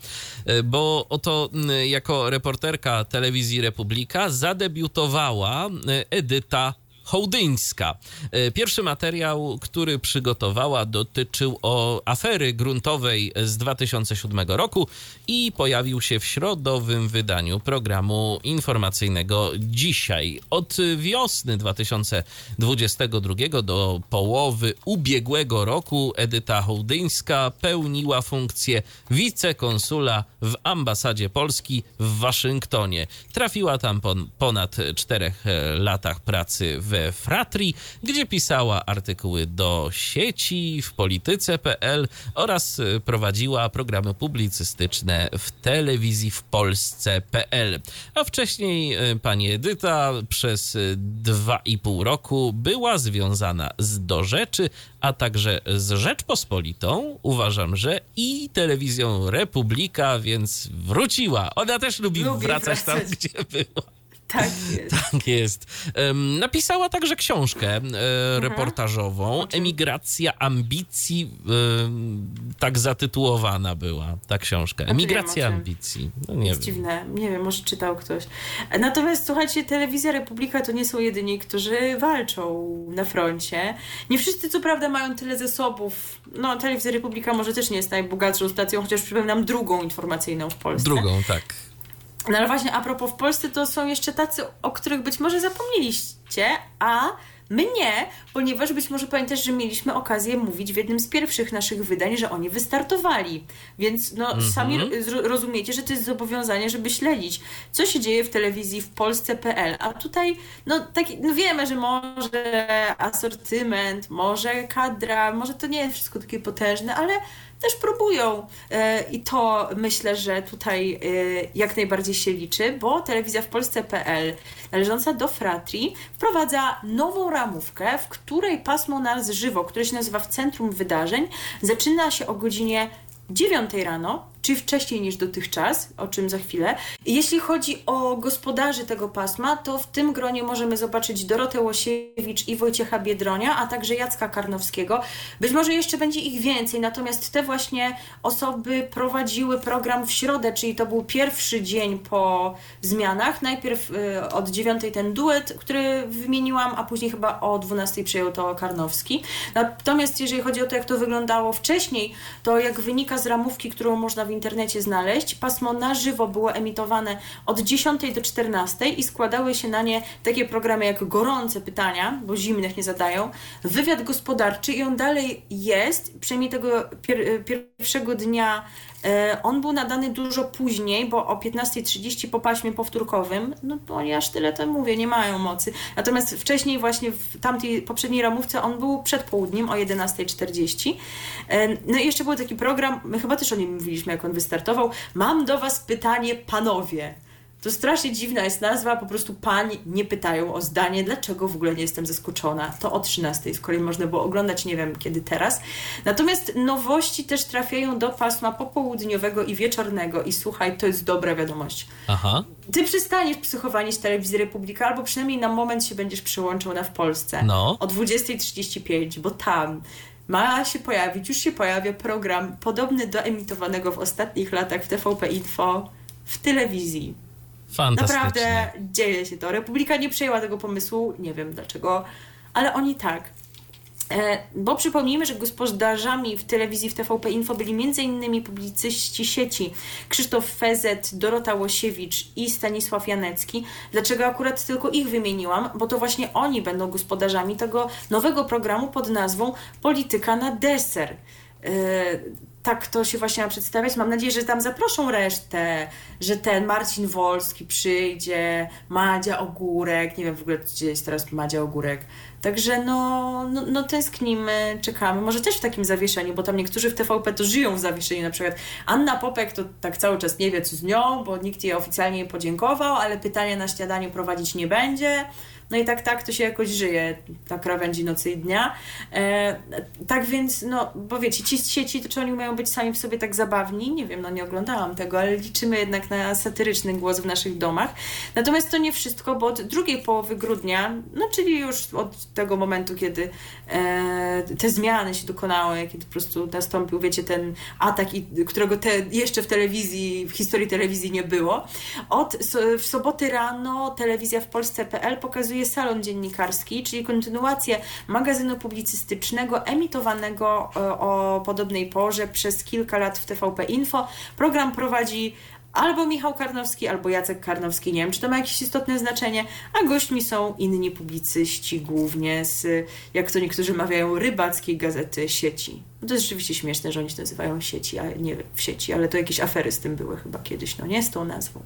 E, bo oto jako reporterka telewizji Republika zadebiutowała e, Edyta Hołdyńska. E, pierwszy materiał, który przygotowała, dotyczył o afery gruntowej z 2007 roku i pojawił się w środowym wydaniu programu informacyjnego dzisiaj. Od wiosny 2022 do połowy ubiegłego roku Edyta Hołdyńska pełniła funkcję wicekonsula w ambasadzie Polski w Waszyngtonie. Trafiła tam po ponad czterech latach pracy w we Fratri, gdzie pisała artykuły do sieci w polityce.pl oraz y, prowadziła programy publicystyczne w telewizji w Polsce.pl. A wcześniej y, pani Edyta przez y, dwa i pół roku była związana z Do Rzeczy, a także z Rzeczpospolitą, uważam, że i telewizją Republika, więc wróciła. Ona też lubi, lubi wracać, wracać tam, gdzie była. (laughs) Tak jest. Tak jest. napisała także książkę mhm. reportażową Emigracja ambicji, tak zatytułowana była ta książka. Emigracja ambicji. No nie jest wiem. dziwne, nie wiem, może czytał ktoś. Natomiast słuchajcie, Telewizja Republika to nie są jedyni, którzy walczą na froncie. Nie wszyscy co prawda mają tyle zasobów. No, Telewizja Republika może też nie jest najbogatszą stacją, chociaż przypominam drugą informacyjną w Polsce. Drugą, tak. No ale właśnie a propos w Polsce, to są jeszcze tacy, o których być może zapomnieliście, a My nie, ponieważ być może pamiętasz, że mieliśmy okazję mówić w jednym z pierwszych naszych wydań, że oni wystartowali. Więc no, mm -hmm. sami rozumiecie, że to jest zobowiązanie, żeby śledzić, co się dzieje w telewizji w Polsce.pl. A tutaj, no, taki, no wiemy, że może asortyment, może kadra, może to nie jest wszystko takie potężne, ale też próbują. E, I to myślę, że tutaj e, jak najbardziej się liczy, bo telewizja w Polsce.pl należąca do Fratri wprowadza nową ramówkę, w której pasmo nas żywo, które się nazywa w centrum wydarzeń, zaczyna się o godzinie 9 rano czy wcześniej niż dotychczas, o czym za chwilę. Jeśli chodzi o gospodarzy tego pasma, to w tym gronie możemy zobaczyć Dorotę Łosiewicz i Wojciecha Biedronia, a także Jacka Karnowskiego. Być może jeszcze będzie ich więcej, natomiast te właśnie osoby prowadziły program w środę, czyli to był pierwszy dzień po zmianach. Najpierw y, od dziewiątej ten duet, który wymieniłam, a później chyba o 12 przejął to Karnowski. Natomiast jeżeli chodzi o to, jak to wyglądało wcześniej, to jak wynika z ramówki, którą można w internecie znaleźć. Pasmo na żywo było emitowane od 10 do 14 i składały się na nie takie programy jak Gorące Pytania, bo zimnych nie zadają, Wywiad Gospodarczy i on dalej jest, przynajmniej tego pier pierwszego dnia on był nadany dużo później, bo o 15.30 po paśmie powtórkowym, no bo oni aż tyle to mówię, nie mają mocy. Natomiast wcześniej właśnie w tamtej poprzedniej ramówce on był przed południem o 11.40. E, no i jeszcze był taki program, my chyba też o nim mówiliśmy, jak on wystartował. Mam do Was pytanie, panowie. To strasznie dziwna jest nazwa, po prostu pań nie pytają o zdanie, dlaczego w ogóle nie jestem zaskoczona. To o 13 z kolei można było oglądać, nie wiem kiedy teraz. Natomiast nowości też trafiają do pasma popołudniowego i wieczornego i słuchaj, to jest dobra wiadomość. Aha. Ty przestaniesz psychowanie telewizji Republika, albo przynajmniej na moment się będziesz przyłączał na w Polsce. No. O 20.35, bo tam ma się pojawić, już się pojawia program podobny do emitowanego w ostatnich latach w TVP Info w telewizji. Naprawdę dzieje się to. Republika nie przejęła tego pomysłu, nie wiem dlaczego, ale oni tak. E, bo przypomnijmy, że gospodarzami w telewizji w TVP Info byli m.in. publicyści sieci Krzysztof Fezet, Dorota Łosiewicz i Stanisław Janecki. Dlaczego akurat tylko ich wymieniłam? Bo to właśnie oni będą gospodarzami tego nowego programu pod nazwą Polityka na deser. Tak to się właśnie ma przedstawiać. Mam nadzieję, że tam zaproszą resztę, że ten Marcin Wolski przyjdzie, Madzia Ogórek, nie wiem w ogóle gdzie jest teraz Madzia Ogórek. Także no, no, no tęsknimy, czekamy. Może też w takim zawieszeniu, bo tam niektórzy w TVP to żyją w zawieszeniu. Na przykład Anna Popek to tak cały czas nie wie co z nią, bo nikt jej oficjalnie nie podziękował, ale pytania na śniadaniu prowadzić nie będzie No i tak, tak to się jakoś żyje na krawędzi nocy i dnia. E, tak więc, no, bo wiecie, ci z sieci, to czy oni mają być sami w sobie tak zabawni? Nie wiem, no nie oglądałam tego, ale liczymy jednak na satyryczny głos w naszych domach. Natomiast to nie wszystko, bo od drugiej połowy grudnia, no czyli już od tego momentu, kiedy e, te zmiany się dokonały, kiedy po prostu nastąpił, wiecie, ten atak, którego te, jeszcze w telewizji, w historii telewizji nie było. Od, w soboty rano telewizja w Polsce.pl pokazuje salon dziennikarski, czyli kontynuację magazynu publicystycznego emitowanego e, o podobnej porze przez kilka lat w TVP Info. Program prowadzi albo Michał Karnowski, albo Jacek Karnowski. Nie wiem, czy to ma jakieś istotne znaczenie, a gośćmi są inni publicyści, głównie z, jak to niektórzy mawiają, rybackiej gazety sieci. No to jest rzeczywiście śmieszne, że oni się nazywają sieci, a nie w sieci, ale to jakieś afery z tym były chyba kiedyś, no nie z tą nazwą.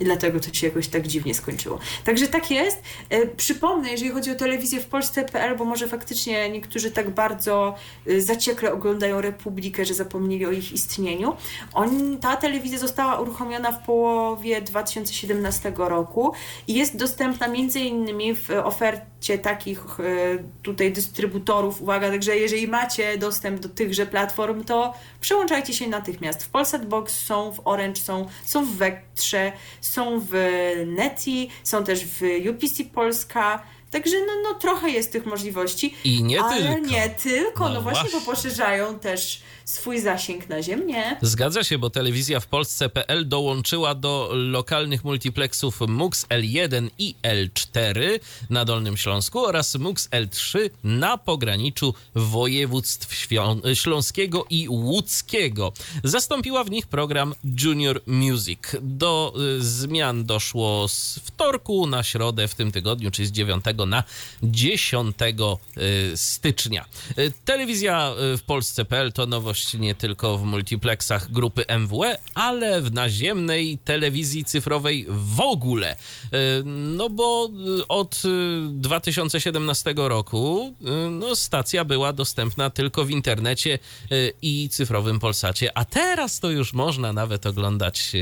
I dlatego to się jakoś tak dziwnie skończyło. Także tak jest. E, przypomnę, jeżeli chodzi o telewizję w Polsce.pl, bo może faktycznie niektórzy tak bardzo e, zaciekle oglądają Republikę, że zapomnieli o ich istnieniu. On, ta telewizja została uruchomiona w połowie 2017 roku i jest dostępna między innymi w ofercie takich e, tutaj dystrybutorów. Uwaga, także jeżeli macie dostęp do tychże platform, to przełączajcie się natychmiast. W Polsat Box są, w Orange są, są w Vectrze, są w Neti, są też w UPC Polska. Także no, no trochę jest tych możliwości. I nie ale tylko. nie tylko, no, no właśnie, właśnie, bo poszerzają też swój zasięg na ziemię. Zgadza się, bo telewizja w Polsce.pl dołączyła do lokalnych multiplexów MUX L1 i L4 na Dolnym Śląsku oraz MUX L3 na pograniczu województw śląskiego i łódzkiego. Zastąpiła w nich program Junior Music. Do y, zmian doszło z wtorku na środę w tym tygodniu, czyli z 9 na 10 y, stycznia. Y, telewizja w Polsce.pl to nowość nie tylko w multiplexach grupy MWE, ale w naziemnej telewizji cyfrowej w ogóle. E, no bo e, od 2017 e, roku no, stacja była dostępna tylko w internecie i cyfrowym Polsacie, a teraz to już można nawet oglądać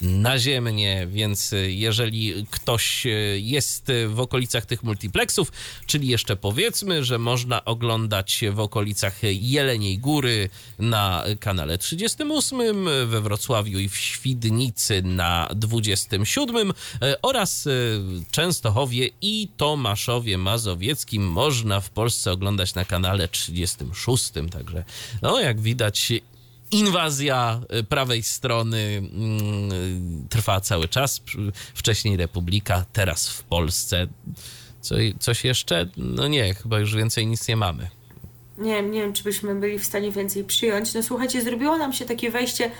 naziemnie, więc jeżeli ktoś jest w okolicach tych multiplexów, czyli jeszcze powiedzmy, że można oglądać w okolicach Jeleniej Góry, na kanale 38, we Wrocławiu i w Świdnicy na 27 e, oraz e, Częstochowie i Tomaszowie Mazowieckim można w Polsce oglądać na kanale 36. Także, no jak widać, inwazja e, prawej strony mm, trwa cały czas. Wcześniej Republika, teraz w Polsce. Co, coś jeszcze? No nie, chyba już więcej nic nie mamy nie wiem, nie wiem, czy byśmy byli w stanie więcej przyjąć. No słuchajcie, zrobiło nam się takie wejście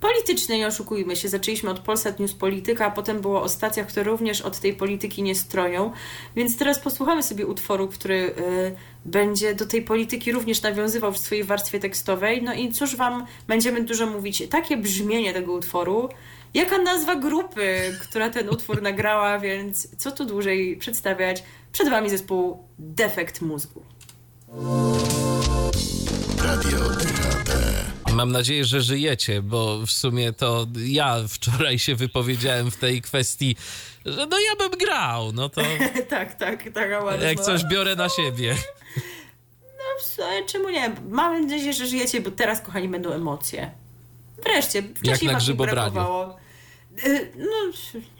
polityczne, nie oszukujmy się. Zaczęliśmy od Polsat News Polityka, a potem było o stacjach, które również od tej polityki nie stroją. Więc teraz posłuchamy sobie utworu, który y, będzie do tej polityki również nawiązywał w swojej warstwie tekstowej. No i cóż Wam będziemy dużo mówić. Takie brzmienie tego utworu, jaka nazwa grupy, która ten utwór nagrała, więc co tu dłużej przedstawiać. Przed Wami zespół Defekt Mózgu. Radio DHT. Mam nadzieję, że żyjecie, bo w sumie to ja wczoraj się wypowiedziałem w tej kwestii, że no ja bym grał, no to... (laughs) tak, tak, tak. Jak coś biorę na siebie. No, czemu nie? Mam nadzieję, że żyjecie, bo teraz, kochani, będą emocje. Wreszcie, wcześniej Jak na brakowało. Y, no,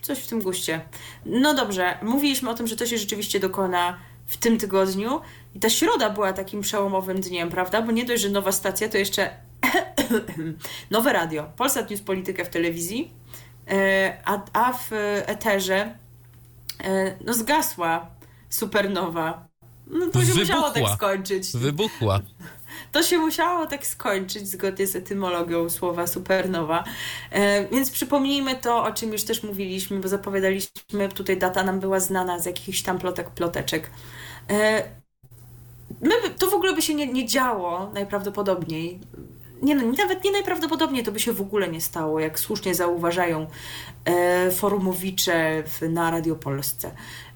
coś w tym guście. No dobrze, mówiliśmy o tym, że to się rzeczywiście dokona w tym tygodniu. I ta środa była takim przełomowym dniem, prawda? Bo nie dość, że nowa stacja, to jeszcze (coughs) nowe radio. Polsat News Politykę w telewizji, e, a, a w eterze e, no zgasła supernowa. No to się Wybuchła. musiało tak skończyć. Wybuchła. To się musiało tak skończyć zgodnie z etymologią słowa supernowa. E, więc przypomnijmy to, o czym już też mówiliśmy, bo zapowiadaliśmy, tutaj data nam była znana z jakichś tam plotek, ploteczek. E, my, to w ogóle by się nie, nie działo najprawdopodobniej. Nie, no, nawet nie najprawdopodobniej to by się w ogóle nie stało, jak słusznie zauważają e, forumowicze w, na Radiopolsce.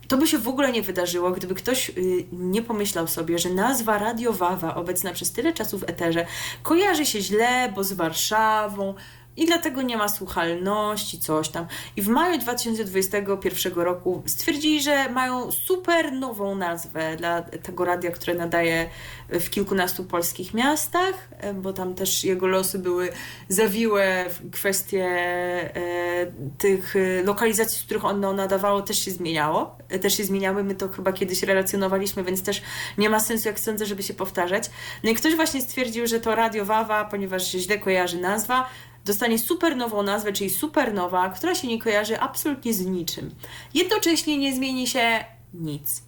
To by się w ogóle nie wydarzyło, gdyby ktoś y, nie pomyślał sobie, że nazwa Radio Wawa, obecna przez tyle czasu w eterze, kojarzy się źle, bo z Warszawą, i dlatego nie ma słuchalności, coś tam. I w maju 2021 roku stwierdzili, że mają super nową nazwę dla tego radia, które nadaje w kilkunastu polskich miastach, bo tam też jego losy były zawiłe, kwestie e, tych lokalizacji, z których ono nadawało, też się zmieniało. Też się zmieniały, my to chyba kiedyś relacjonowaliśmy, więc też nie ma sensu, jak sądzę, żeby się powtarzać. No i ktoś właśnie stwierdził, że to Radio Wawa, ponieważ się źle kojarzy nazwa, dostanie supernową nazwę, czyli supernowa, która się nie kojarzy absolutnie z niczym. Jednocześnie nie zmieni się nic.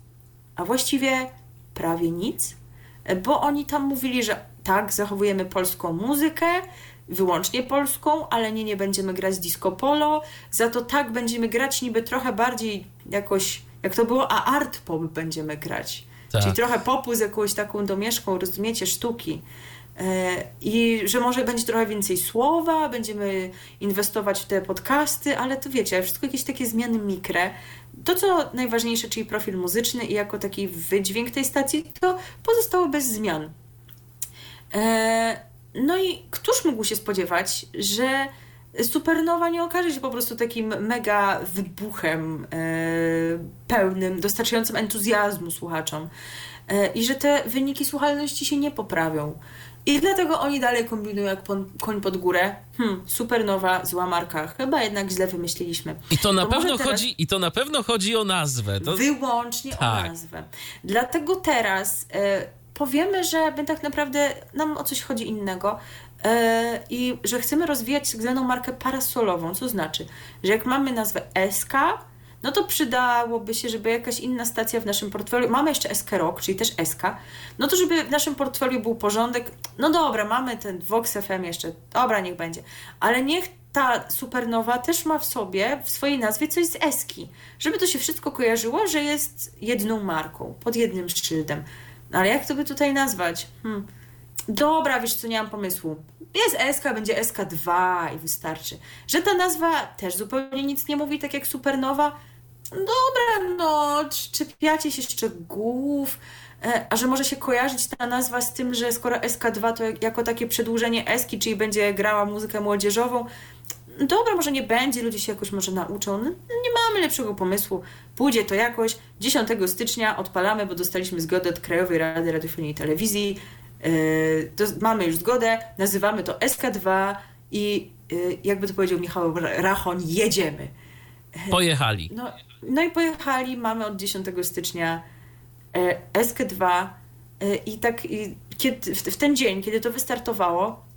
A właściwie prawie nic, bo oni tam mówili, że tak, zachowujemy polską muzykę, wyłącznie polską, ale nie, nie będziemy grać disco polo, za to tak będziemy grać niby trochę bardziej jakoś, jak to było, a art pop będziemy grać. Tak. Czyli trochę popu z jakąś taką domieszką, rozumiecie, sztuki. E, I że może będzie trochę więcej słowa, będziemy inwestować w te podcasty, ale to wiecie, wszystko jakieś takie zmiany mikre. To, co najważniejsze, czyli profil muzyczny i jako taki wydźwięk tej stacji, to pozostało bez zmian. E, no i któż mógł się spodziewać, że Supernowa nie okaże się po prostu takim mega wybuchem e, pełnym, dostarczającym entuzjazmu słuchaczom i że te wyniki słuchalności się nie poprawią. I dlatego oni dalej kombinują jak koń pod górę. Hmm, supernowa, zła marka. Chyba jednak źle wymyśliliśmy. I to na, pewno, teraz... chodzi, i to na pewno chodzi o nazwę. To... Wyłącznie tak. o nazwę. Dlatego teraz e, powiemy, że tak naprawdę nam o coś chodzi innego. E, I że chcemy rozwijać tak markę parasolową, co znaczy, że jak mamy nazwę SK, no to przydałoby się, żeby jakaś inna stacja w naszym portfeliu, mamy jeszcze SK Rock, czyli też SK, no to żeby w naszym portfeliu był porządek, no dobra, mamy ten Vox FM jeszcze, dobra, niech będzie, ale niech ta supernowa też ma w sobie, w swojej nazwie coś z Eski, żeby to się wszystko kojarzyło, że jest jedną marką, pod jednym szyldem. No ale jak to by tutaj nazwać? Hmm. Dobra, wiesz co, nie mam pomysłu. Jest SK, będzie SK2 i wystarczy. Że ta nazwa też zupełnie nic nie mówi, tak jak supernowa, Dobra, no, czepiacie się szczegółów, e, a że może się kojarzyć ta nazwa z tym, że skoro SK2 to jako takie przedłużenie Eski, czyli będzie grała muzykę młodzieżową, dobra, może nie będzie, ludzie się jakoś może nauczą. No, nie mamy lepszego pomysłu. Pójdzie to jakoś. 10 stycznia odpalamy, bo dostaliśmy zgodę od Krajowej Rady Radiofonii i Telewizji. Yy, mamy już zgodę, nazywamy to SK2 i yy, jakby to powiedział Michał Rachon, jedziemy. Pojechali. No, no i pojechali, mamy od 10 stycznia e, SK2 e, i tak i kiedy, w, ten dzień, kiedy to wystartowało,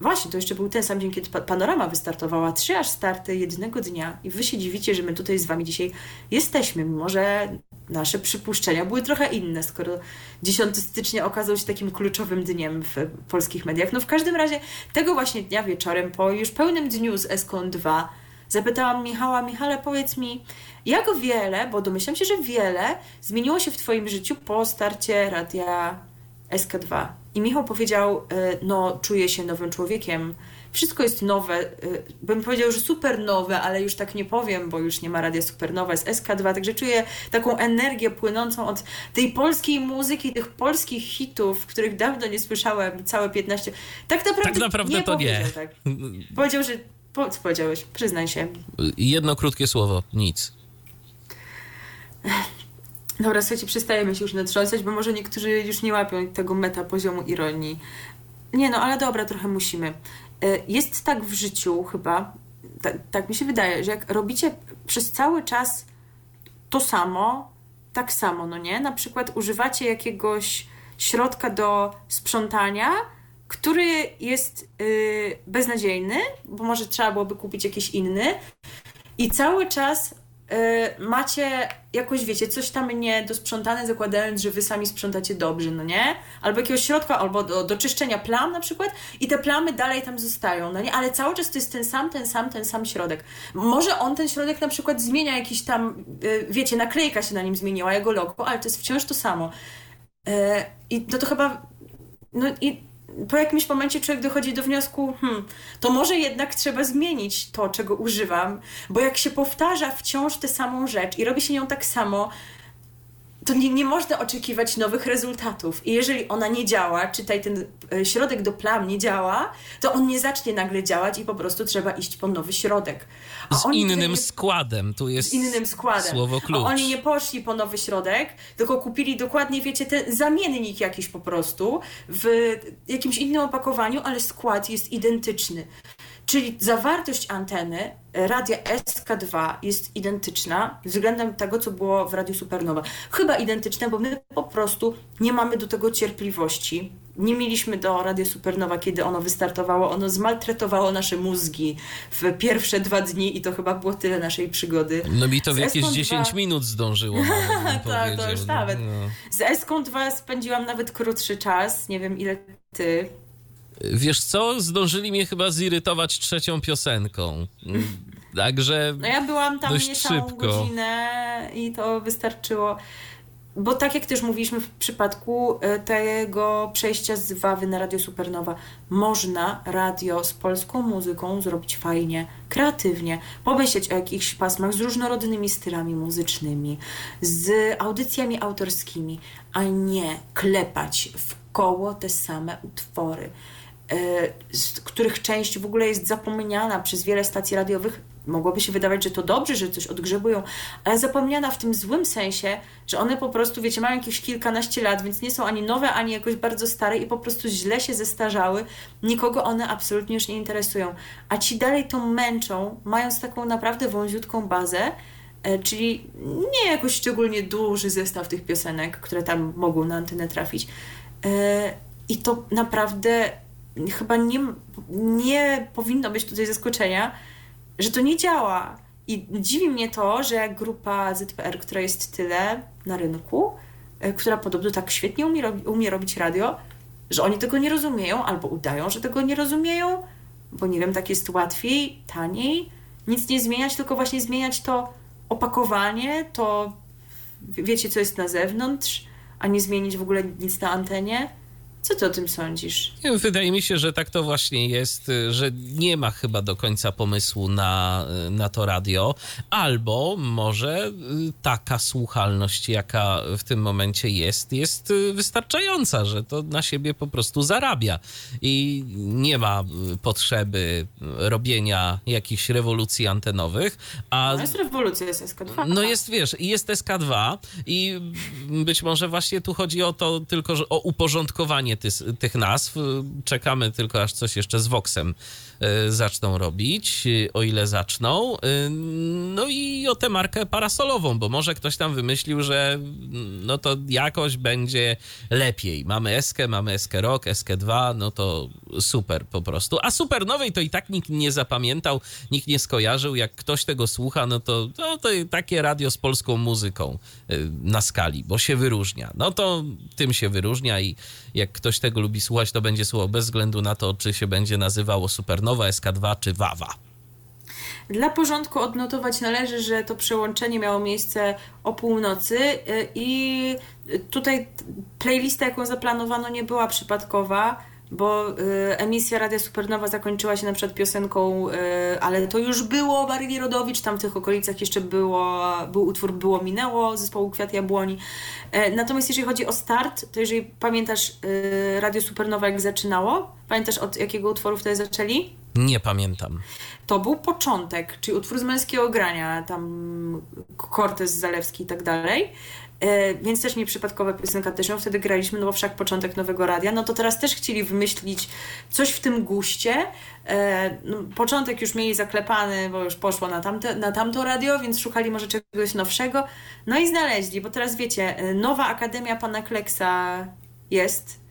Właśnie, to jeszcze był ten sam dzień, kiedy Panorama wystartowała. Trzy aż starty jednego dnia i wy się dziwicie, że my tutaj z wami dzisiaj jesteśmy, mimo że nasze przypuszczenia były trochę inne, skoro 10 stycznia okazał się takim kluczowym dniem w polskich mediach. No w każdym razie tego właśnie dnia wieczorem, po już pełnym dniu z Eską 2, zapytałam Michała, Michale, powiedz mi, jak wiele, bo domyślam się, że wiele zmieniło się w Twoim życiu po starcie radia SK2. I Michał powiedział, e, no czuję się nowym człowiekiem, wszystko jest nowe, e, bym powiedział, że super nowe, ale już tak nie powiem, bo już nie ma radia supernowa, jest SK2, także czuję taką energię płynącą od tej polskiej muzyki, tych polskich hitów, których dawno nie słyszałem, całe 15. Tak naprawdę, tak naprawdę nie to nie. Tak. Powiedział, że po, co powiedziałeś? Przyznaj się. Jedno krótkie słowo, nic. Dobra, słuchajcie, przestajemy się już natrząsać, bo może niektórzy już nie łapią tego meta poziomu ironii. Nie no, ale dobra, trochę musimy. E, jest tak w życiu chyba, tak, tak mi się wydaje, że jak robicie przez cały czas to samo, tak samo, no nie? Na przykład używacie jakiegoś środka do sprzątania, który jest yy, beznadziejny, bo może trzeba byłoby kupić jakiś inny, i cały czas macie jakoś, wiecie, coś tam nie dosprzątane, zakładając, że wy sami sprzątacie dobrze, no nie? Albo jakiegoś środka, albo do, do czyszczenia plam na przykład i te plamy dalej tam zostają, no nie? Ale cały czas to jest ten sam, ten sam, ten sam środek. Może on ten środek na przykład zmienia jakiś tam, yy, wiecie, naklejka się na nim zmieniła, jego logo, ale to jest wciąż to samo. Y, I to to chyba, no i po jakimś momencie człowiek dochodzi do wniosku, hmm, to może jednak trzeba zmienić to, czego używam, bo jak się powtarza wciąż tę samą rzecz i robi się nią tak samo, to nie, nie można oczekiwać nowych rezultatów. I jeżeli ona nie działa, czytaj ten e, środek do plam nie działa, to on nie zacznie nagle działać i po prostu trzeba iść po nowy środek. A z innym nie... składem, tu jest z innym składem. słowo klucz. A oni nie poszli po nowy środek, tylko kupili dokładnie, wiecie, ten zamiennik jakiś po prostu w jakimś innym opakowaniu, ale skład jest identyczny. Czyli zawartość anteny radia SK2 jest identyczna względem tego, co było w Radiu Supernowa. Chyba identyczne, bo my po prostu nie mamy do tego cierpliwości. Nie mieliśmy do Radia Supernowa, kiedy ono wystartowało. Ono zmaltretowało nasze mózgi w pierwsze dwa dni i to chyba było tyle naszej przygody. No mi to w jakieś 10 minut zdążyło. (laughs) tak, to już nawet. No. Z Eską2 spędziłam nawet krótszy czas. Nie wiem, ile ty Wiesz co? Zdążyli mnie chyba zirytować trzecią piosenką. Także. No ja byłam tam dość niecałą szybko. godzinę i to wystarczyło. Bo tak jak też mówiliśmy w przypadku e, tego przejścia z Wawy na Radio Supernowa, można radio z polską muzyką zrobić fajnie, kreatywnie, pomyśleć o jakichś pasmach z różnorodnymi stylami muzycznymi, z audycjami autorskimi, a nie klepać w koło te same utwory. E, z których część w ogóle jest zapomniana przez wiele stacji radiowych. Mogłoby się wydawać, że to dobrze, że coś odgrzebują, ale zapomniana w tym złym sensie, że one po prostu, wiecie, mają jakieś kilkanaście lat, więc nie są ani nowe, ani jakoś bardzo stare i po prostu źle się zestarzały. Nikogo one absolutnie już nie interesują. A ci dalej to męczą, mając taką naprawdę wąziutką bazę, e, czyli nie jakoś szczególnie duży zestaw tych piosenek, które tam mogą na antenę trafić. E, I to naprawdę chyba nie, nie powinno być tutaj zaskoczenia, że to nie działa. I dziwi mnie to, że grupa ZPR, która jest tyle na rynku, e, która podobno tak świetnie umie, umie robić radio, że oni tego nie rozumieją albo udają, że tego nie rozumieją, bo nie wiem, tak jest łatwiej, taniej, nic nie zmieniać, tylko właśnie zmieniać to opakowanie, to wiecie, co jest na zewnątrz, a nie zmienić w ogóle nic na antenie. Co ty o tym sądzisz? Wydaje mi się, że tak to właśnie jest, że nie ma chyba do końca pomysłu na, na to radio, albo może taka słuchalność, jaka w tym momencie jest, jest wystarczająca, że to na siebie po prostu zarabia i nie ma potrzeby robienia jakichś rewolucji antenowych. A no jest rewolucja, jest SK2. No jest, wiesz, jest SK2 i być może właśnie tu chodzi o to tylko, o uporządkowanie tych nazw. Czekamy tylko, aż coś jeszcze z Voxem zaczną robić, o ile zaczną. E, no i o tę markę parasolową, bo może ktoś tam wymyślił, że no to jakoś będzie lepiej. Mamy Eskę, mamy Eskę Rock, Eskę 2, no to super po prostu. A supernowej to i tak nikt nie zapamiętał, nikt nie skojarzył. Jak ktoś tego słucha, no to, to, to takie radio z polską muzyką na skali, bo się wyróżnia. No to tym się wyróżnia i jak ktoś tego lubi słuchać, to będzie słuchał bez względu na to, czy się będzie nazywało Supernowa, SK2 czy Wawa. Dla porządku odnotować należy, że to przełączenie miało miejsce o północy y, i tutaj playlista, jaką zaplanowano, nie była przypadkowa bo y, emisja Radia Supernowa zakończyła się na przykład piosenką, y, ale to już było Maryli Rodowicz, tam w tych okolicach jeszcze było, był utwór Było Minęło zespołu Kwiat Jabłoni. E, natomiast jeżeli chodzi o start, to jeżeli pamiętasz y, Radio Supernowa jak zaczynało, pamiętasz od jakiego utworu wtedy zaczęli? Nie pamiętam. To był początek, czyli utwór z męskiego grania, tam Cortez Zalewski i tak dalej. E, więc też nieprzypadkowa piosenka też ją wtedy graliśmy, no bo wszak początek nowego radia, no to teraz też chcieli wymyślić coś w tym guście. E, no, początek już mieli zaklepany, bo już poszło na, tamte, na tamto radio, więc szukali może czegoś nowszego. No i znaleźli, bo teraz wiecie, e, nowa Akademia Pana Kleksa jest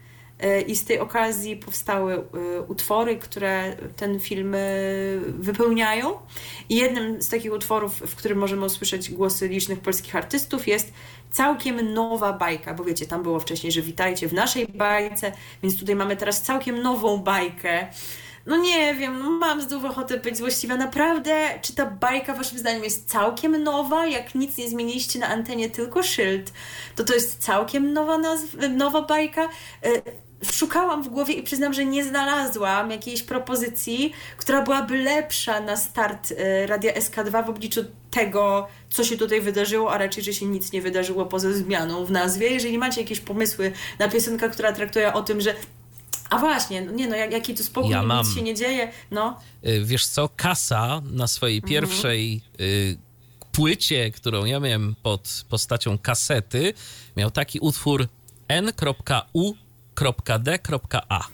i z tej okazji powstały utwory, które ten film wypełniają. I jednym z takich utworów, w którym możemy usłyszeć głosy licznych polskich artystów, jest całkiem nowa bajka, bo wiecie, tam było wcześniej, że witajcie w naszej bajce, więc tutaj mamy teraz całkiem nową bajkę. No nie wiem, no mam znów ochotę być złośliwa. Naprawdę, czy ta bajka waszym zdaniem jest całkiem nowa? Jak nic nie zmieniliście na antenie, tylko szyld, to to jest całkiem nowa, nazw- nowa bajka? Szukałam w głowie i przyznam, że nie znalazłam jakiejś propozycji, która byłaby lepsza na start e, Radia SK2 w obliczu tego, co się tutaj wydarzyło, a raczej, że się nic nie wydarzyło poza zmianą w nazwie. Jeżeli macie jakieś pomysły na piosenkę, która traktuje o tym, że a właśnie, no nie no, jak, jaki tu spokój, ja nic się nie dzieje, no. Y, wiesz co, Kasa na swojej mhm. pierwszej y, płycie, którą ja miałem pod postacią kasety, miał taki utwór n.u.d.a.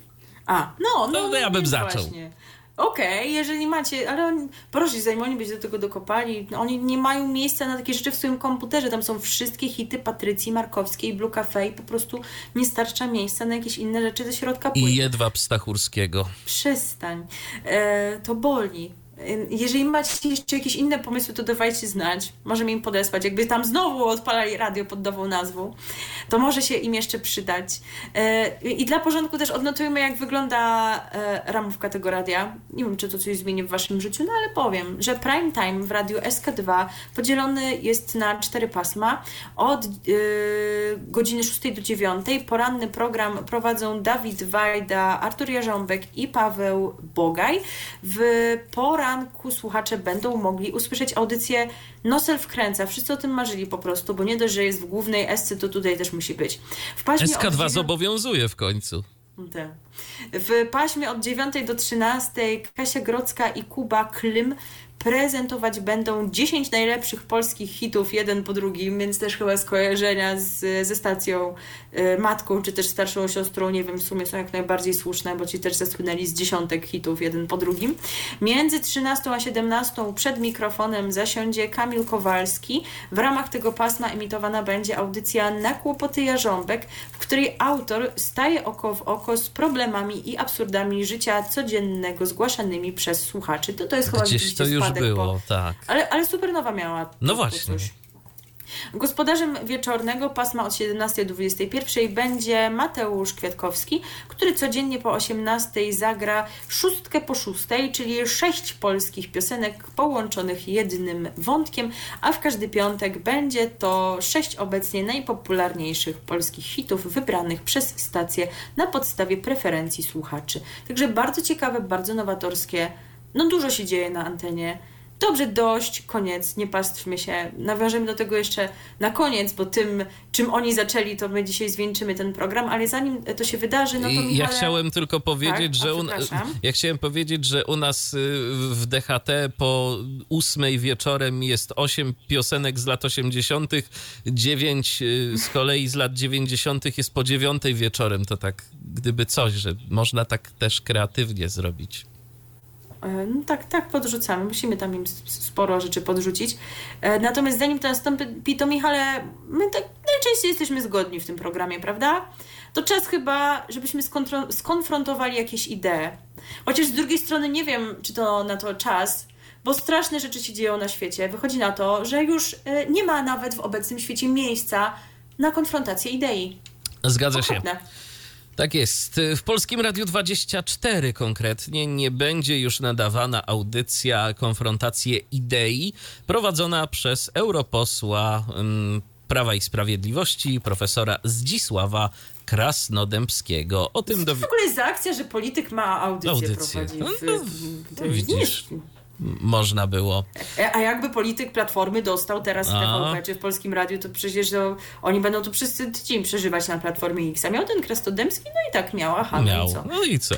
A, no, no, no, ja bym zaczął. Właśnie. Okej, okay, jeżeli macie, ale oni, proszę, zanim oni by się do tego dokopali, oni nie mają miejsca na takie rzeczy w swoim komputerze. Tam są wszystkie hity Patrycji Markowskiej, Blue Cafe i po prostu nie starcza miejsca na jakieś inne rzeczy ze środka płyty. I Jedwab Stachurskiego. Przestań. E, to boli. Jeżeli macie jeszcze jakieś inne pomysły, to dawajcie znać. Możemy im podesłać. Jakby tam znowu odpalali radio pod nową nazwą, to może się im jeszcze przydać. E, I dla porządku też odnotujmy, jak wygląda e, ramówka tego radia. Nie wiem, czy to coś zmieni w Waszym życiu, no ale powiem, że prime time w radiu SK2 podzielony jest na cztery pasma. Od yy, godziny 6 do 9 poranny program prowadzą Dawid Wajda, Artur Jarząbek i Paweł Bogaj. W porannym poranku słuchacze będą mogli usłyszeć audycję Nosel wkręca. Wszyscy o tym marzyli po prostu, bo nie dość, że jest w głównej esce, to tutaj też musi być. W paśmie SK2 9... zobowiązuje w końcu. Tak. W paśmie od 9 do 13 Kasia Grodzka i Kuba Klym prezentować będą 10 najlepszych polskich hitów, jeden po drugim, więc też chyba skojarzenia z, ze stacją y, matką, czy też starszą siostrą, nie wiem, w sumie są jak najbardziej słuszne, bo ci też zasłynęli z dziesiątek hitów, jeden po drugim. Między 13 a 17 przed mikrofonem zasiądzie Kamil Kowalski. W ramach tego pasma emitowana będzie audycja Na kłopoty Jarząbek, w której autor staje oko w oko z problemami i absurdami życia codziennego zgłaszanymi przez słuchaczy. To, to jest chyba Gdzieś to już było, bo... tak. Ale, ale Supernowa miała. No właśnie. Coś. Gospodarzem wieczornego pasma od 17 do 21 będzie Mateusz Kwiatkowski, który codziennie po 18 zagra szóstkę po szóstej, czyli sześć polskich piosenek połączonych jednym wątkiem, a w każdy piątek będzie to sześć obecnie najpopularniejszych polskich hitów wybranych przez stację na podstawie preferencji słuchaczy. Także bardzo ciekawe, bardzo nowatorskie no dużo się dzieje na antenie. Dobrze, dość, koniec, nie pastwmy się. Nawiążemy do tego jeszcze na koniec, bo tym, czym oni zaczęli, to my dzisiaj zwieńczymy ten program, ale zanim to się wydarzy, no to Michale... Ja chciałem tylko powiedzieć, tak? że u... ja chciałem powiedzieć, że u nas y, w DHT po ósmej wieczorem jest osiem piosenek z lat 80., dziewięć y, z kolei z lat 90. jest po dziewiątej wieczorem. To tak, gdyby coś, że można tak też kreatywnie zrobić. E, no tak, tak podrzucamy. Musimy tam im sporo rzeczy podrzucić. E, natomiast zanim to nastąpi, to Michale, my tak najczęściej jesteśmy zgodni w tym programie, prawda? To czas chyba, żebyśmy skonfrontowali jakieś idee. Chociaż z drugiej strony nie wiem, czy to na to czas, bo straszne rzeczy się dzieją na świecie. Wychodzi na to, że już e, nie ma nawet w obecnym świecie miejsca na konfrontację idei. Zgadza Okropne. się. Tak jest. W Polskim Radiu 24 konkretnie nie będzie już nadawana audycja Konfrontacje Idei prowadzona przez europosła um, Prawa i Sprawiedliwości profesora Zdzisława Krasnodębskiego. O tym dowi- w ogóle jest akcja, że polityk ma audycję, audycję. prowadzi. No, no, no, widzisz można było. A jakby polityk Platformy dostał teraz TVP czy w Polskim Radiu, to przecież to, oni będą to wszyscy dzień przeżywać na Platformie X. A miał ten Krestodemski? No i tak miał. Aha, miał. No i co? No i co?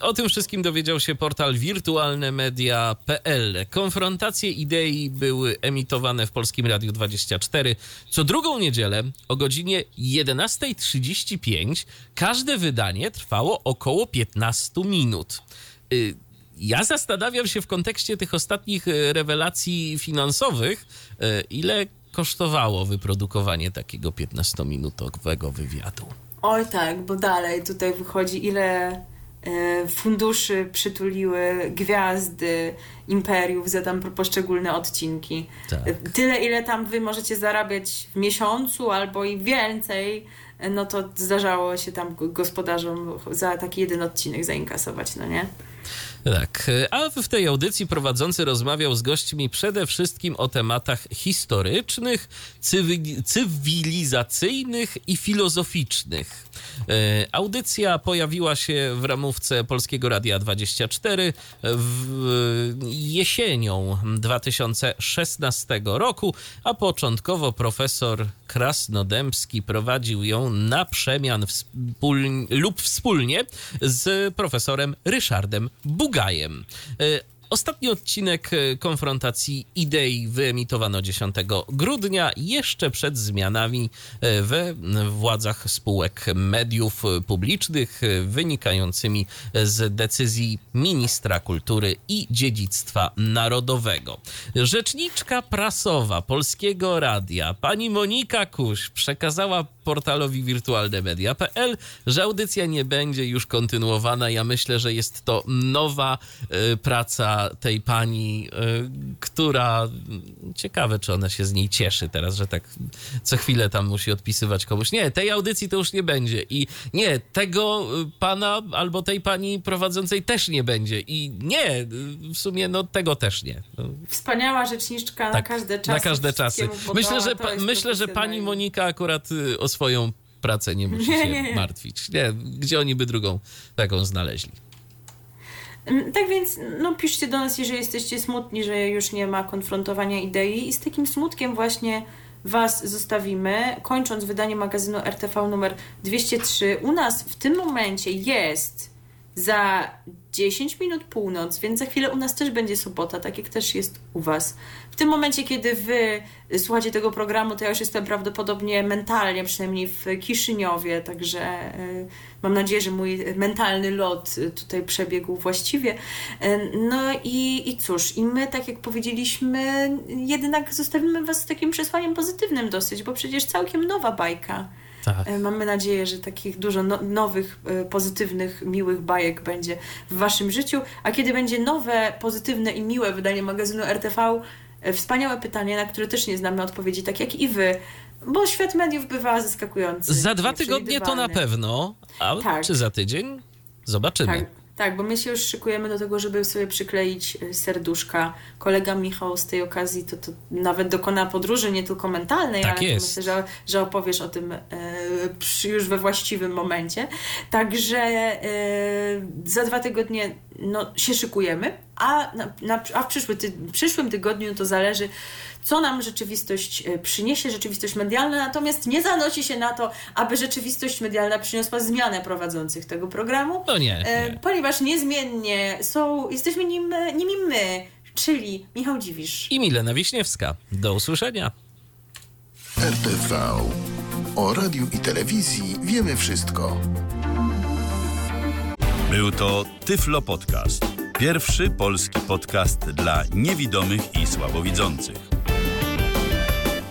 O tym wszystkim dowiedział się portal wirtualnemedia.pl. Konfrontacje idei były emitowane w Polskim Radiu 24 co drugą niedzielę o godzinie 11.35. Każde wydanie trwało około 15 minut y, ja zastanawiam się w kontekście tych ostatnich e, rewelacji finansowych, e, ile kosztowało wyprodukowanie takiego 15-minutowego wywiadu. Oj tak, bo dalej tutaj wychodzi ile e, funduszy przytuliły gwiazdy imperiów za tam poszczególne odcinki. Tak. Tyle, ile tam wy możecie zarabiać w miesiącu albo i więcej, no to zdarzało się tam gospodarzom za taki jeden odcinek zainkasować, no nie? Tak, a w tej audycji prowadzący rozmawiał z gośćmi przede wszystkim o tematach historycznych, cywilizacyjnych i filozoficznych. E, audycja pojawiła się w ramówce Polskiego Radia 24. jesienią 2016 roku, a początkowo profesor Krasnodębski prowadził ją na przemian wspól- lub wspólnie z profesorem Ryszardem papagajem. Ostatni odcinek e, konfrontacji idei wyemitowano 10 grudnia, jeszcze przed zmianami e, we władzach spółek mediów publicznych, e, wynikającymi z decyzji ministra kultury i dziedzictwa narodowego. Rzeczniczka prasowa Polskiego Radia, pani Monika Kuś, przekazała portalowi wirtualnemedia.pl, że audycja nie będzie już kontynuowana. Ja myślę, że jest to nowa y, tej pani, y, która ciekawe, czy ona się z niej cieszy teraz, że tak co chwilę tam musi odpisywać komuś. Nie, tej audycji to już nie będzie i nie, tego pana albo tej pani prowadzącej też nie będzie i nie, w sumie no tego też nie. No. Wspaniała rzeczniczka tak, na każde czasy. Na każde czasy. Myślę, że, myślę, że pani Monika akurat y, o swoją pracę nie musi się martwić. Nie, gdzie oni by drugą taką znaleźli? Mm, tak więc no, piszcie do nas, jeżeli jesteście smutni, że już nie ma konfrontowania idei i z takim smutkiem właśnie Was zostawimy. Kończąc wydanie magazynu RTV numer 203, u nas w tym momencie jest za 10 minut północ, więc za chwilę u nas też będzie sobota, tak jak też jest u Was. W tym momencie, kiedy Wy słuchacie tego programu, to ja już jestem prawdopodobnie mentalnie, przynajmniej w Kiszyniowie, także y, mam nadzieję, że mój mentalny lot tutaj przebiegł właściwie. Y, no i, i cóż, i my, tak jak powiedzieliśmy, jednak zostawimy Was z takim przesłaniem pozytywnym dosyć, bo przecież całkiem nowa bajka tak. E, mamy nadzieję, że takich dużo no, nowych, e, pozytywnych, miłych bajek będzie w Waszym życiu. A kiedy będzie nowe, pozytywne i miłe wydanie magazynu RTV, e, wspaniałe pytanie, na które też nie znamy odpowiedzi, tak jak i Wy. Bo świat mediów bywa zaskakujący. Za dwa tygodnie to na pewno. A tak. czy za tydzień? Zobaczymy. Tak. Tak, bo my się już szykujemy do tego, żeby sobie przykleić e, serduszka. Kolega Michał z tej okazji to, to nawet dokona podróży, nie tylko mentalnej, tak ale myślę, że, że opowiesz o tym e, już we właściwym momencie. Także e, za dwa tygodnie no, się szykujemy, a, na, na, a w ty, przyszłym tygodniu to zależy co nam rzeczywistość e, przyniesie, rzeczywistość medialna, natomiast nie zanosi się na to, aby rzeczywistość medialna przyniosła zmianę prowadzących tego programu. No nie, e, nie. Ponieważ niezmiennie są, jesteśmy nim, nimi my, czyli Michał Dziwisz i Milena Wiśniewska. Do usłyszenia. RTV. O radiu i telewizji wiemy wszystko. Był to Tyflo Podcast. Pierwszy polski podcast dla niewidomych i słabowidzących.